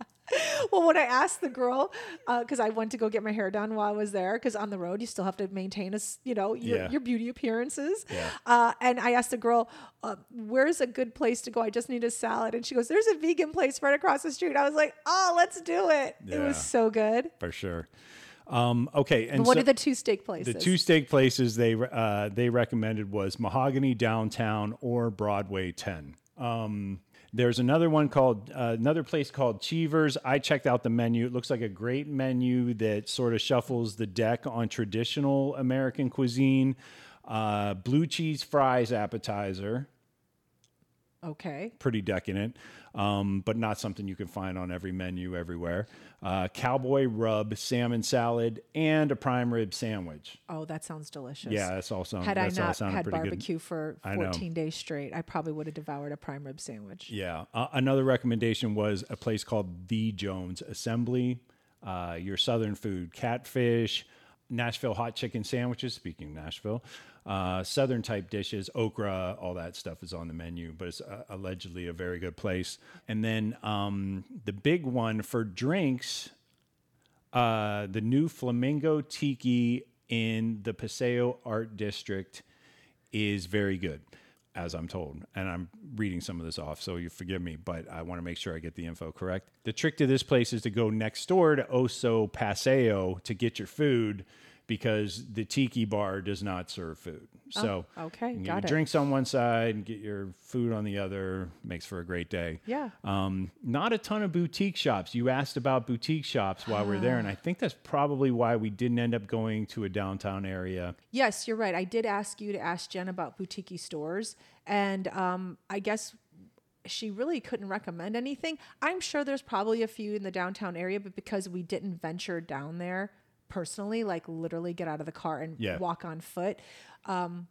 Well, when I asked the girl, because I went to go get my hair done while I was there, because on the road you still have to maintain a, you know, your,
Yeah.
your beauty appearances.
Yeah.
Uh, and I asked the girl, uh, "Where's a good place to go? I just need a salad." And she goes, "There's a vegan place right across the street." I was like, "Oh, let's do it!" It was so good.
for sure. Um, okay, and
what
so
are the two steak places?
the two steak places they uh, they recommended was Mahogany Downtown or Broadway Ten. Um, there's another one called uh, another place called Cheever's. I checked out the menu. It looks like a great menu that sort of shuffles the deck on traditional American cuisine. Uh, blue cheese fries appetizer,
Okay.
pretty decadent, um, but not something you can find on every menu everywhere. Uh, cowboy rub, salmon salad, and a prime rib sandwich.
Oh, that sounds delicious.
Yeah, that's all sound,
Had I not had barbecue for
I know.
14 days straight, I probably would have devoured a prime rib sandwich.
Yeah. Uh, another recommendation was a place called The Jones Assembly. Uh, your southern food, catfish, Nashville hot chicken sandwiches. Speaking of Nashville, uh, southern type dishes, okra, all that stuff is on the menu, but it's uh, allegedly a very good place. And then um, the big one for drinks, uh, the new Flamingo Tiki in the Paseo Art District is very good. as I'm told. And I'm reading some of this off, so you forgive me, but I want to make sure I get the info correct. The trick to this place is to go next door to Oso Paseo to get your food because the tiki bar does not serve food. So
Oh, okay,
you get
got
your
it.
drinks on one side and get your food on the other. Makes for a great day.
Yeah.
Um, not a ton of boutique shops. You asked about boutique shops while we are there, and I think that's probably why we didn't end up going to a downtown area.
Yes, you're right. I did ask you to ask Jen about boutique stores, and um, I guess she really couldn't recommend anything. I'm sure there's probably a few in the downtown area, but because we didn't venture down there personally, like literally get out of the car and
Yeah.
walk on foot. Um,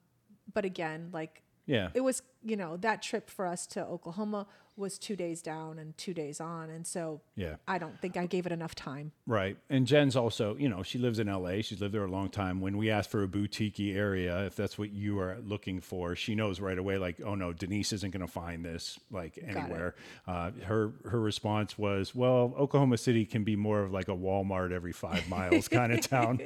but again, like
Yeah.
it was, you know, that trip for us to Oklahoma was two days down and two days on, and so
Yeah.
I don't think I gave it enough time.
Right. And Jen's also, you know, she lives in LA. She's lived there a long time. When we asked for a boutique area, if that's what you are looking for, she knows right away, like, oh no, Denise isn't going to find this like anywhere. Uh, her her response was, well, Oklahoma City can be more of like a Walmart every five miles kind of town.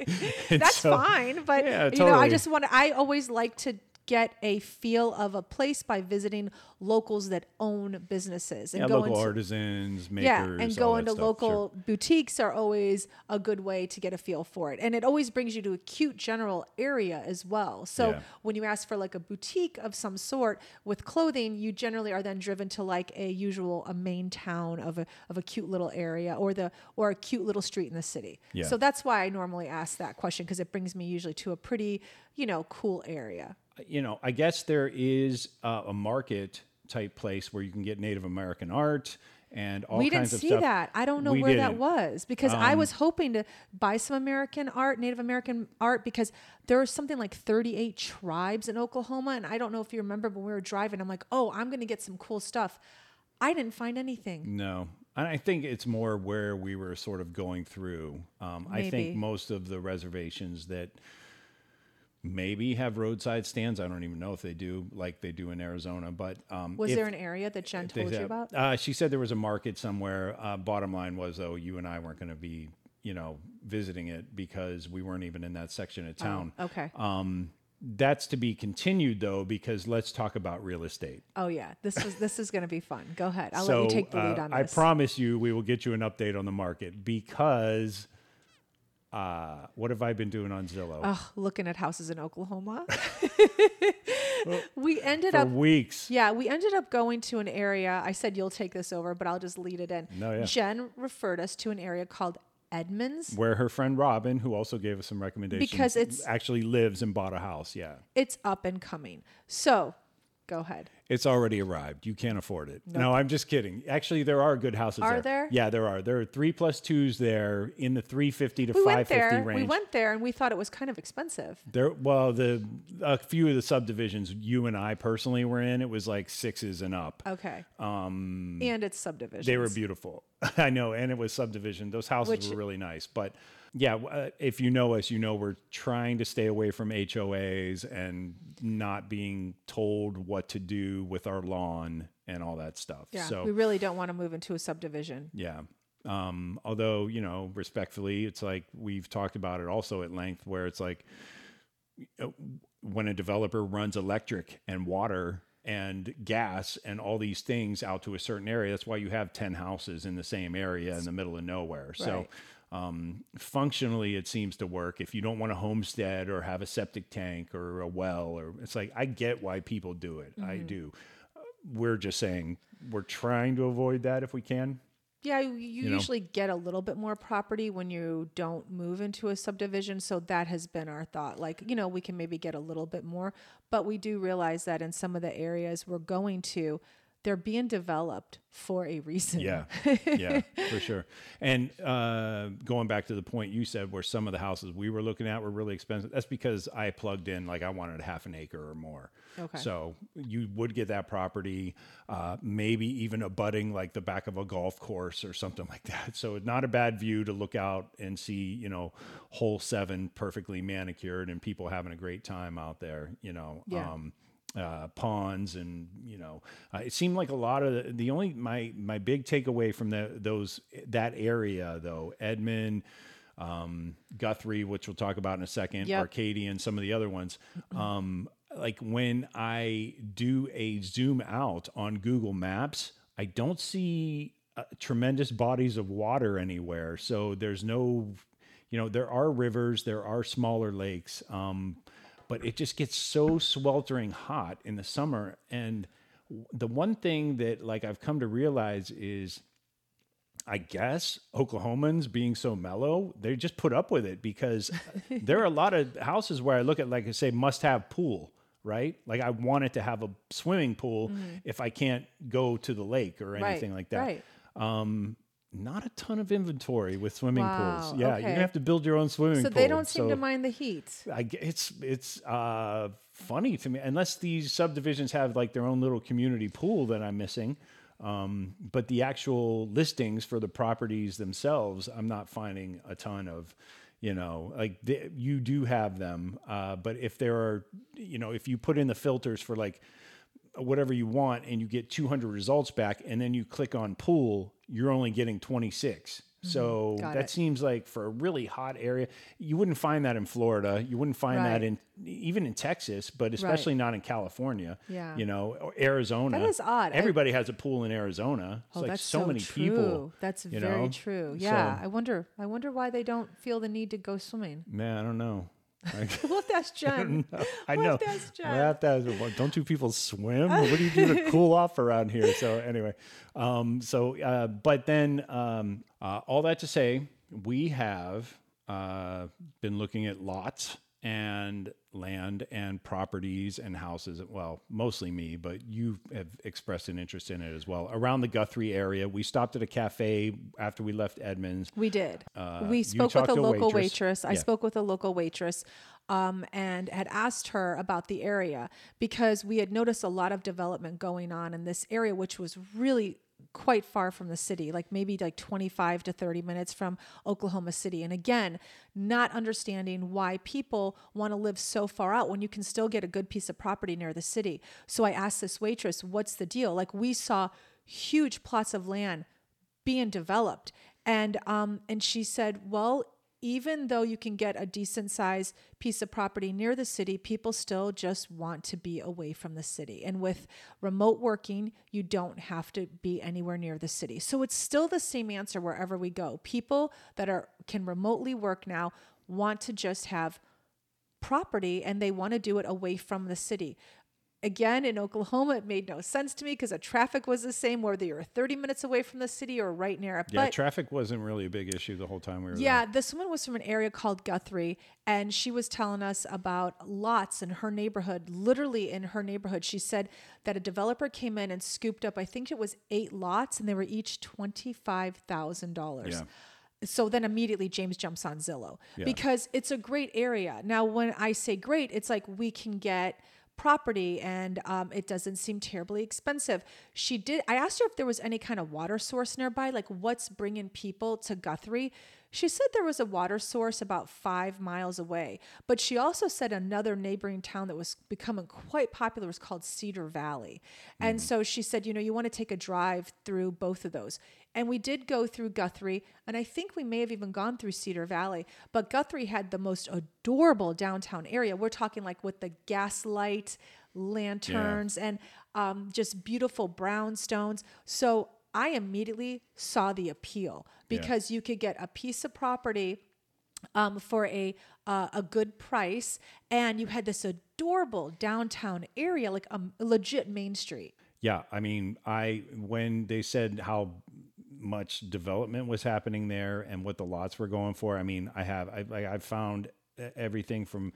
That's
so-
fine, but
Yeah,
you know, I just want. I always like to get a feel of a place by visiting locals that own businesses and
Yeah,
go
local
into
artisans, makers,
yeah, and go into local
sure.
boutiques are always a good way to get a feel for it, and it always brings you to a cute general area as well. So
Yeah.
when you ask for like a boutique of some sort with clothing, you generally are then driven to like a usual a main town of a of a cute little area or the or a cute little street in the city.
Yeah.
So that's why I normally ask that question because it brings me usually to a pretty you know cool area.
You know, I guess there is uh, a market type place where you can get Native American art and all
we didn't see
stuff.
that. I don't know
We
where that
didn't. Um,
was because I was hoping to buy some American art, Native American art, because there are something like 38 tribes in Oklahoma. And I don't know if you remember when we were driving, I'm like, oh, I'm going to get some cool stuff. I didn't find anything.
No, and I think it's more where we were sort of going through. Um, I think most of the reservations that maybe have roadside stands. I don't even know if they do, like they do in Arizona. But um,
Was
if-
there an area that Jen
if they
told you about?
Uh, she said there was a market somewhere. Uh, bottom line was though, you and I weren't going to be, you know, visiting it because we weren't even in that section of town.
Okay.
Um, that's to be continued though, because let's talk about real estate.
oh yeah, this was this is going to be fun. Go ahead. I'll
so
let you take the lead
uh,
on
I promise you, we will get you an update on the market because. Uh, what have I been doing on Zillow
looking at houses in Oklahoma. we ended
for
up
weeks?
Yeah, we ended up going to an area. I said you'll take this over, but I'll just lead it in.
No, yeah.
Jen referred us to an area called Edmonds.
Where her friend Robin, who also gave us some recommendations,
Because it's-
actually lives and bought a house. Yeah,
It's up and coming. So, go ahead.
It's already arrived. You can't afford it. No, I'm just kidding. Actually, there are good houses
Are
there.
there?
Yeah, there are. There are three plus twos there in the 350 to
We went there.
range.
We went there and we thought it was kind of expensive.
there. Well, the a few of the subdivisions you and I personally were in, it was like sixes and up.
Okay. Um, and it's subdivisions.
They were beautiful. I know, and it was subdivision. Those houses
Which-
were really nice. But yeah, uh, if you know us, you know we're trying to stay away from HOAs and not being told what to do with our lawn and all that stuff.
Yeah.
so
we really don't want to move into a subdivision.
Yeah. Um, although, you know, respectfully, it's like we've talked about it also at length where it's like uh, when a developer runs electric and water and gas and all these things out to a certain area, that's why you have 10 houses in the same area in the middle of nowhere. So,
Right.
Um, functionally, it seems to work. If you don't want a homestead or have a septic tank or a well, or it's like, I get why people do it. I do. Uh, We're just saying we're trying to avoid that if we can.
Yeah, you, you
know?
usually get a little bit more property when you don't move into a subdivision. So that has been our thought. Like, you know, we can maybe get a little bit more, but we do realize that in some of the areas we're going to, they're being developed for a reason.
Yeah, yeah, for sure. And uh, going back to the point you said, where some of the houses we were looking at were really expensive. That's because I plugged in like I wanted a half an acre or more.
Okay.
So you would get that property, uh, maybe even abutting like the back of a golf course or something like that. So it's not a bad view to look out and see, you know, hole seven perfectly manicured and people having a great time out there. You know.
Yeah.
Um, uh, ponds and you know uh, it seemed like a lot of the, the only my my big takeaway from the those that area though Edmond um, Guthrie which we'll talk about in a second
Yep.
Arcadia and some of the other ones um, like when I do a zoom out on Google Maps, I don't see uh, tremendous bodies of water anywhere. So there's no, you know, there are rivers, there are smaller lakes, um, but it just gets so sweltering hot in the summer. And the one thing that like I've come to realize is I guess Oklahomans being so mellow, they just put up with it because there are a lot of houses where I look at like I say must have pool, right? Like I want it to have a swimming pool if I can't go to the lake or anything like that.
right.
Um not a ton of inventory with swimming
Wow,
pools. Yeah, you're
okay.
gonna have to build your own swimming
So
pool.
So they don't seem to mind the heat.
I it's it's uh, funny to me unless these subdivisions have like their own little community pool that I'm missing. Um, but the actual listings for the properties themselves, I'm not finding a ton of. You know, like the, you do have them, uh, but if there are, you know, if you put in the filters for like whatever you want and you get 200 results back and then you click on pool you're only getting 26 mm-hmm. so
Got
that
it.
seems like for a really hot area you wouldn't find that in florida you wouldn't find that in even in texas but especially not in california
Yeah.
you know or arizona
That is odd. I-
everybody has a pool in arizona it's
Oh,
like
that's
so, many
true.
people
That's very
know?
true. Yeah,
So-
I wonder. I wonder why they don't feel the need to go swimming.
man i don't know
We'll have to ask Jen.
I
We'll
know.
ask Jen.
We'll don't you people swim? what do you do to cool off around here? So anyway, um, so uh, but then um, uh, all that to say, we have uh, been looking at lots and land and properties and houses. Well, mostly me, but you have expressed an interest in it as well. Around the Guthrie area, we stopped at a cafe after we left Edmonds.
We did.
Uh,
we spoke with a local
waitress.
waitress. I
Yeah.
spoke with a local waitress um, and had asked her about the area because we had noticed a lot of development going on in this area, which was really quite far from the city, like maybe like 25 to 30 minutes from Oklahoma City. And again, not understanding why people want to live so far out when you can still get a good piece of property near the city. So I asked this waitress, what's the deal? Like we saw huge plots of land being developed and um and she said well even though you can get a decent sized piece of property near the city people still just want to be away from the city. And with remote working you don't have to be anywhere near the city. So it's still the same answer wherever we go. People that are can remotely work now want to just have property and they want to do it away from the city. Again, in Oklahoma, it made no sense to me because the traffic was the same, whether you're 30 minutes away from the city or right near it.
Yeah,
but
traffic wasn't really a big issue the whole time we were there.
yeah, this woman was from an area called Guthrie, and she was telling us about lots in her neighborhood. Literally in her neighborhood, she said that a developer came in and scooped up, I think it was eight lots, and they were each $25,000.
Yeah.
So then immediately James jumps on Zillow
Yeah.
because it's a great area. Now, when I say great, it's like we can get property and um, it doesn't seem terribly expensive. She did. I asked her if there was any kind of water source nearby, like what's bringing people to Guthrie. She said there was a water source about five miles away, but she also said another neighboring town that was becoming quite popular was called Cedar Valley. And so she said, you know, you want to take a drive through both of those. And we did go through Guthrie, and I think we may have even gone through Cedar Valley, but Guthrie had the most adorable downtown area. We're talking like with the gaslight lanterns and um, just beautiful brownstones. So I immediately saw the appeal because you could get a piece of property um, for a uh, a good price, and you had this adorable downtown area, like a legit main street.
Yeah, I mean, I when they said how much development was happening there and what the lots were going for, I mean, I have I I- I've found everything from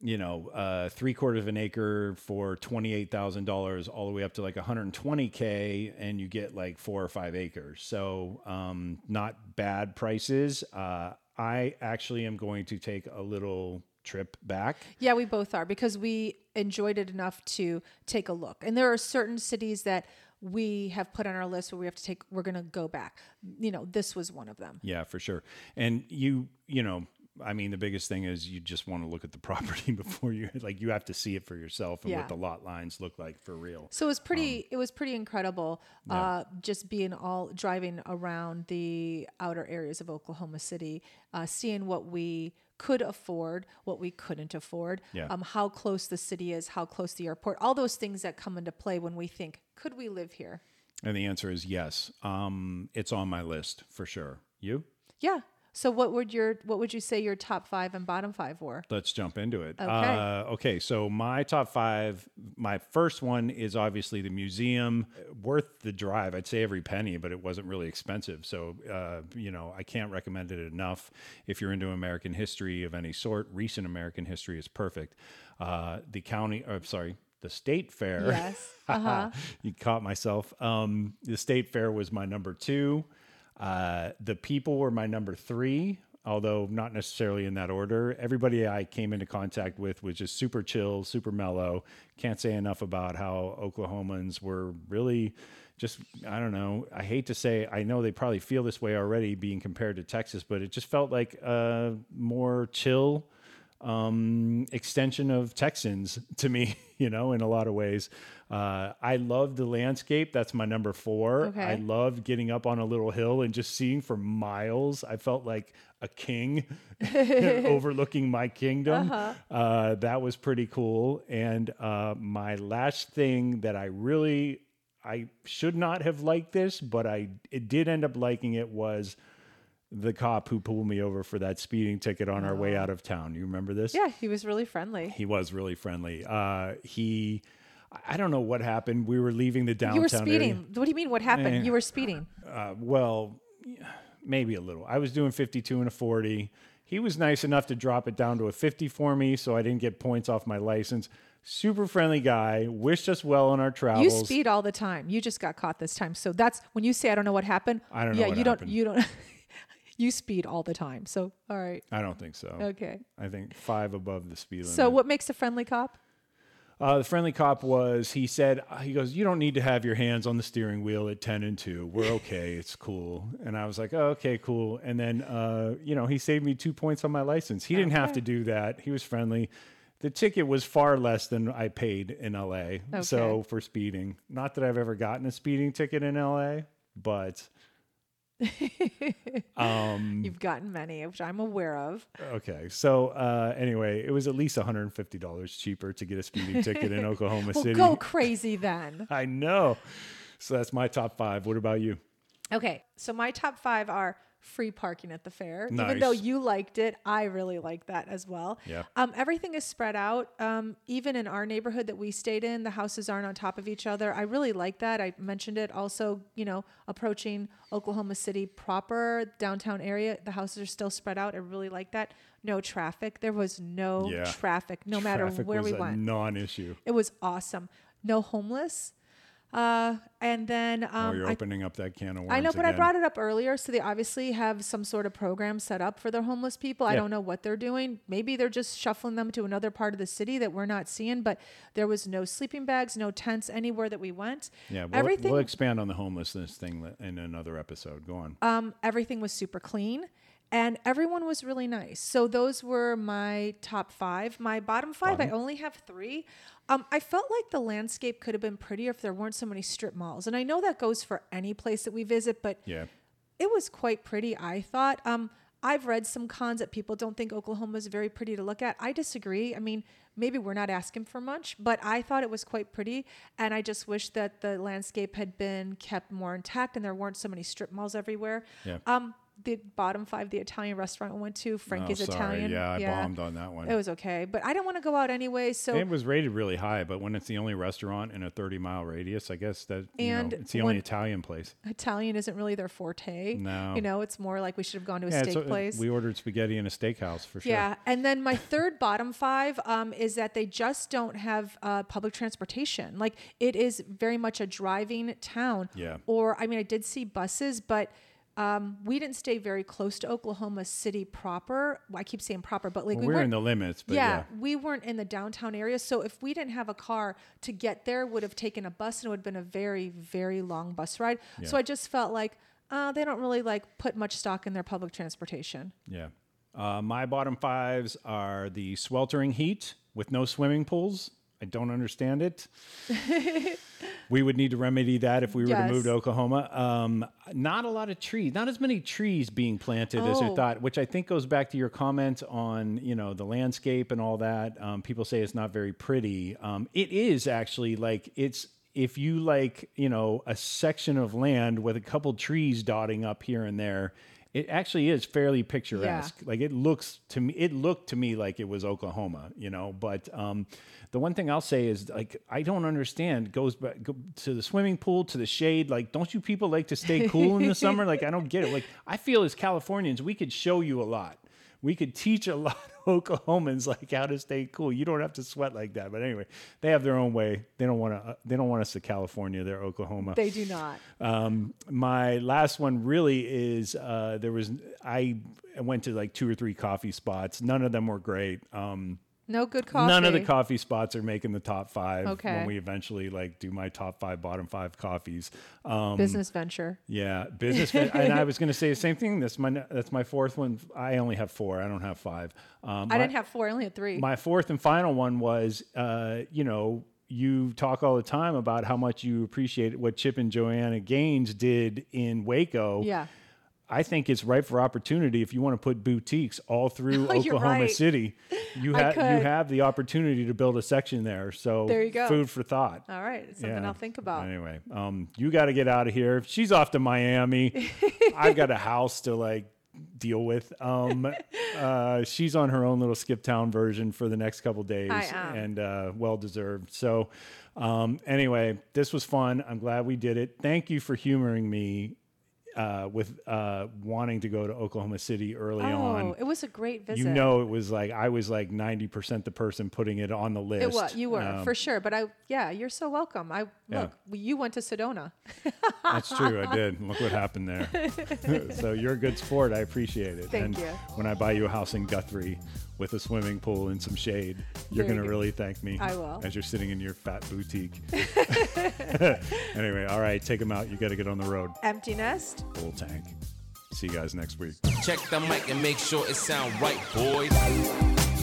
you know uh, three quarters of an acre for twenty eight thousand dollars all the way up to like one hundred twenty k, and you get like four or five acres. So um, not bad prices. Uh, I actually am going to take a little trip back.
Yeah, we both are because we enjoyed it enough to take a look. And there are certain cities that we have put on our list where we have to take, we're going to go back. You know, this was one of them.
Yeah, for sure. And you, you know, I mean, the biggest thing is you just want to look at the property before you like you have to see it for yourself and
Yeah.
what the lot lines look like for real.
So it was pretty.
Um,
it was pretty incredible. Uh, just being all driving around the outer areas of Oklahoma City, uh, seeing what we could afford, what we couldn't afford,
Yeah.
um, how close the city is, how close the airport, all those things that come into play when we think, could we live here?
And the answer is yes. Um, it's on my list for sure. You?
Yeah. So what would your what would you say your top five and bottom five were?
Let's jump into it.
Okay.
Uh, okay. So my top five. My first one is obviously the museum. Worth the drive. I'd say every penny, but it wasn't really expensive. So uh, you know, I can't recommend it enough. If you're into American history of any sort, recent American history is perfect. Uh, the county. Or, sorry. The state fair.
Yes. Uh-huh.
you caught myself. Um, the state fair was my number two. Uh, the people were my number three, although not necessarily in that order. Everybody I came into contact with was just super chill, super mellow. Can't say enough about how Oklahomans were really just, I don't know. I hate to say, I know they probably feel this way already being compared to Texas, but it just felt like a more chill um, extension of Texans to me, you know, in a lot of ways. Uh, I love the landscape. That's my number four.
Okay.
I loved getting up on a little hill and just seeing for miles. I felt like a king overlooking my kingdom. uh that was pretty cool. And uh, my last thing that I really, I should not have liked this, but I it did end up liking it was the cop who pulled me over for that speeding ticket on our way out of town. You remember this?
Yeah, he was really friendly.
He was really friendly. Uh, he, I don't know what happened. We were leaving the downtown.
You were
area.
speeding. What do you mean? What happened?
Eh.
You were speeding.
Uh, well, maybe a little. I was doing 52 and a 40. He was nice enough to drop it down to a 50 for me, so I didn't get points off my license. Super friendly guy. Wished us well on our travels.
You speed all the time. You just got caught this time. So that's when you say I don't know what happened.
I don't know
Yeah,
what
you
happened.
don't. You don't. you speed all the time. So all right.
I don't think so.
Okay.
I think five above the speed limit.
So what makes a friendly cop?
Uh, the friendly cop was, he said, uh, he goes, You don't need to have your hands on the steering wheel at 10 and 2. We're okay. It's cool. And I was like, oh, Okay, cool. And then, uh, you know, he saved me two points on my license. He didn't have to do that. He was friendly. The ticket was far less than I paid in LA. So for speeding, not that I've ever gotten a speeding ticket in LA, but um,
You've gotten many, which I'm aware of.
okay. So uh, anyway, it was at least $150 cheaper to get a speeding ticket in Oklahoma
Well,
City.
go crazy then.
I know. So that's my top five. What about you?
Okay, so my top five are free parking at the fair. Even though you liked it, I really like that as well.
Yeah.
Um, everything is spread out. Um, even in our neighborhood that we stayed in, the houses aren't on top of each other. I really like that. I mentioned it. Also, you know, approaching Oklahoma City proper downtown area, the houses are still spread out. I really like that. No traffic. There was no
Yeah.
traffic, no matter where
was
we
a
went.
non-issue.
It was awesome. No homeless. Uh, and then um,
oh, you're
I
opening up that can of worms.
I know, but I brought it up earlier. So they obviously have some sort of program set up for their homeless people. I don't know what they're doing. Maybe they're just shuffling them to another part of the city that we're not seeing. But there was no sleeping bags, no tents anywhere that we went.
Yeah, we'll,
everything.
we'll expand on the homelessness thing in another episode. Go on.
um, everything was super clean. And everyone was really nice. So those were my top five. My bottom five, I only have three. Um, I felt like the landscape could have been prettier if there weren't so many strip malls. And I know that goes for any place that we visit, but
yeah.
it was quite pretty i thought um i've read some cons that people don't think oklahoma is very pretty to look at i disagree i mean maybe we're not asking for much but i thought it was quite pretty and i just wish that the landscape had been kept more intact and there weren't so many strip malls everywhere
Yeah.
um the bottom five the italian restaurant we went to frankie's
oh,
italian
Yeah, I bombed on that one.
it was okay but i didn't want to go out anyway so
it was rated really high, but when it's the only restaurant in a 30 mile radius, I guess that you know,
And
it's the only Italian place.
italian isn't really their forte
No.
you know it's more like we should have gone to a
Yeah,
steak place
we ordered spaghetti in a steakhouse for sure.
Yeah, and then my third bottom five um, is that they just don't have uh, public transportation. Like it is very much a driving town.
Yeah.
Or I mean, I did see buses, but um, we didn't stay very close to Oklahoma City proper. I keep saying proper, but like
Well,
we
we're in the limits, but
yeah,
yeah.
we weren't in the downtown area. So if we didn't have a car to get there, would have taken a bus and it would have been a very, very long bus ride. So I just felt like uh, they don't really like put much stock in their public transportation.
Yeah. Uh, my bottom fives are the sweltering heat with no swimming pools. I don't understand it. we would need to remedy that if we were to move to Oklahoma. Um, not a lot of trees, not as many trees being planted as I
Oh.
thought, which I think goes back to your comment on you know the landscape and all that. Um, people say it's not very pretty. Um, it is actually like it's if you like you know a section of land with a couple trees dotting up here and there. It actually is fairly picturesque. Like it looks to me, it looked to me like it was Oklahoma, you know. But um, the one thing I'll say is like I don't understand. Goes back go to the swimming pool to the shade. Like, don't you people like to stay cool in the summer? Like, I don't get it. Like, I feel as Californians, we could show you a lot. We could teach a lot of Oklahomans like how to stay cool. You don't have to sweat like that. But anyway, they have their own way. They don't want to. They don't want us to California. They're Oklahoma.
They do not.
Um, my last one really is uh, there was I went to like two or three coffee spots. None of them were great. Um,
No good coffee.
None of the coffee spots are making the top five
Okay.
when we eventually like do my top five, bottom five coffees. Um,
business venture.
yeah, business. and I was going to say the same thing. That's my that's my fourth one. I only have four. I don't have five. Um,
I
my-
didn't have four. I only had three.
my fourth and final one was, uh, you know, you talk all the time about how much you appreciate what Chip and Joanna Gaines did in Waco.
yeah.
I think it's ripe for opportunity if you want to put boutiques all through
You're
Oklahoma
right.
City. You have you have the opportunity to build a section there. So
There you go.
Food for thought.
All right. It's something
Yeah.
I'll think about.
Anyway, um, you got to get out of here. She's off to Miami. I've got a house to like deal with. Um, uh, she's on her own little Skip Town version for the next couple days,
I am.
and uh, well deserved. So, um, anyway, this was fun. I'm glad we did it. Thank you for humoring me. Uh, with uh, wanting to go to Oklahoma City early
Oh,
on,
it was a great visit.
you know, it was like I was like ninety percent the person putting it on the list.
It was you were
Um,
for sure, but I yeah, you're so welcome. I
Yeah.
look, you went to Sedona.
That's true. I did. Look what happened there. so you're a good sport. I appreciate it.
Thank
and
you.
when I buy you a house in Guthrie with a swimming pool and some shade, you're
There
going to
go.
really thank me.
I will.
As you're sitting in your fat boutique. anyway, all right, take them out. You got to get on the road.
Empty nest.
Full tank. See you guys next week.
Check the mic and make sure it sound right, boys.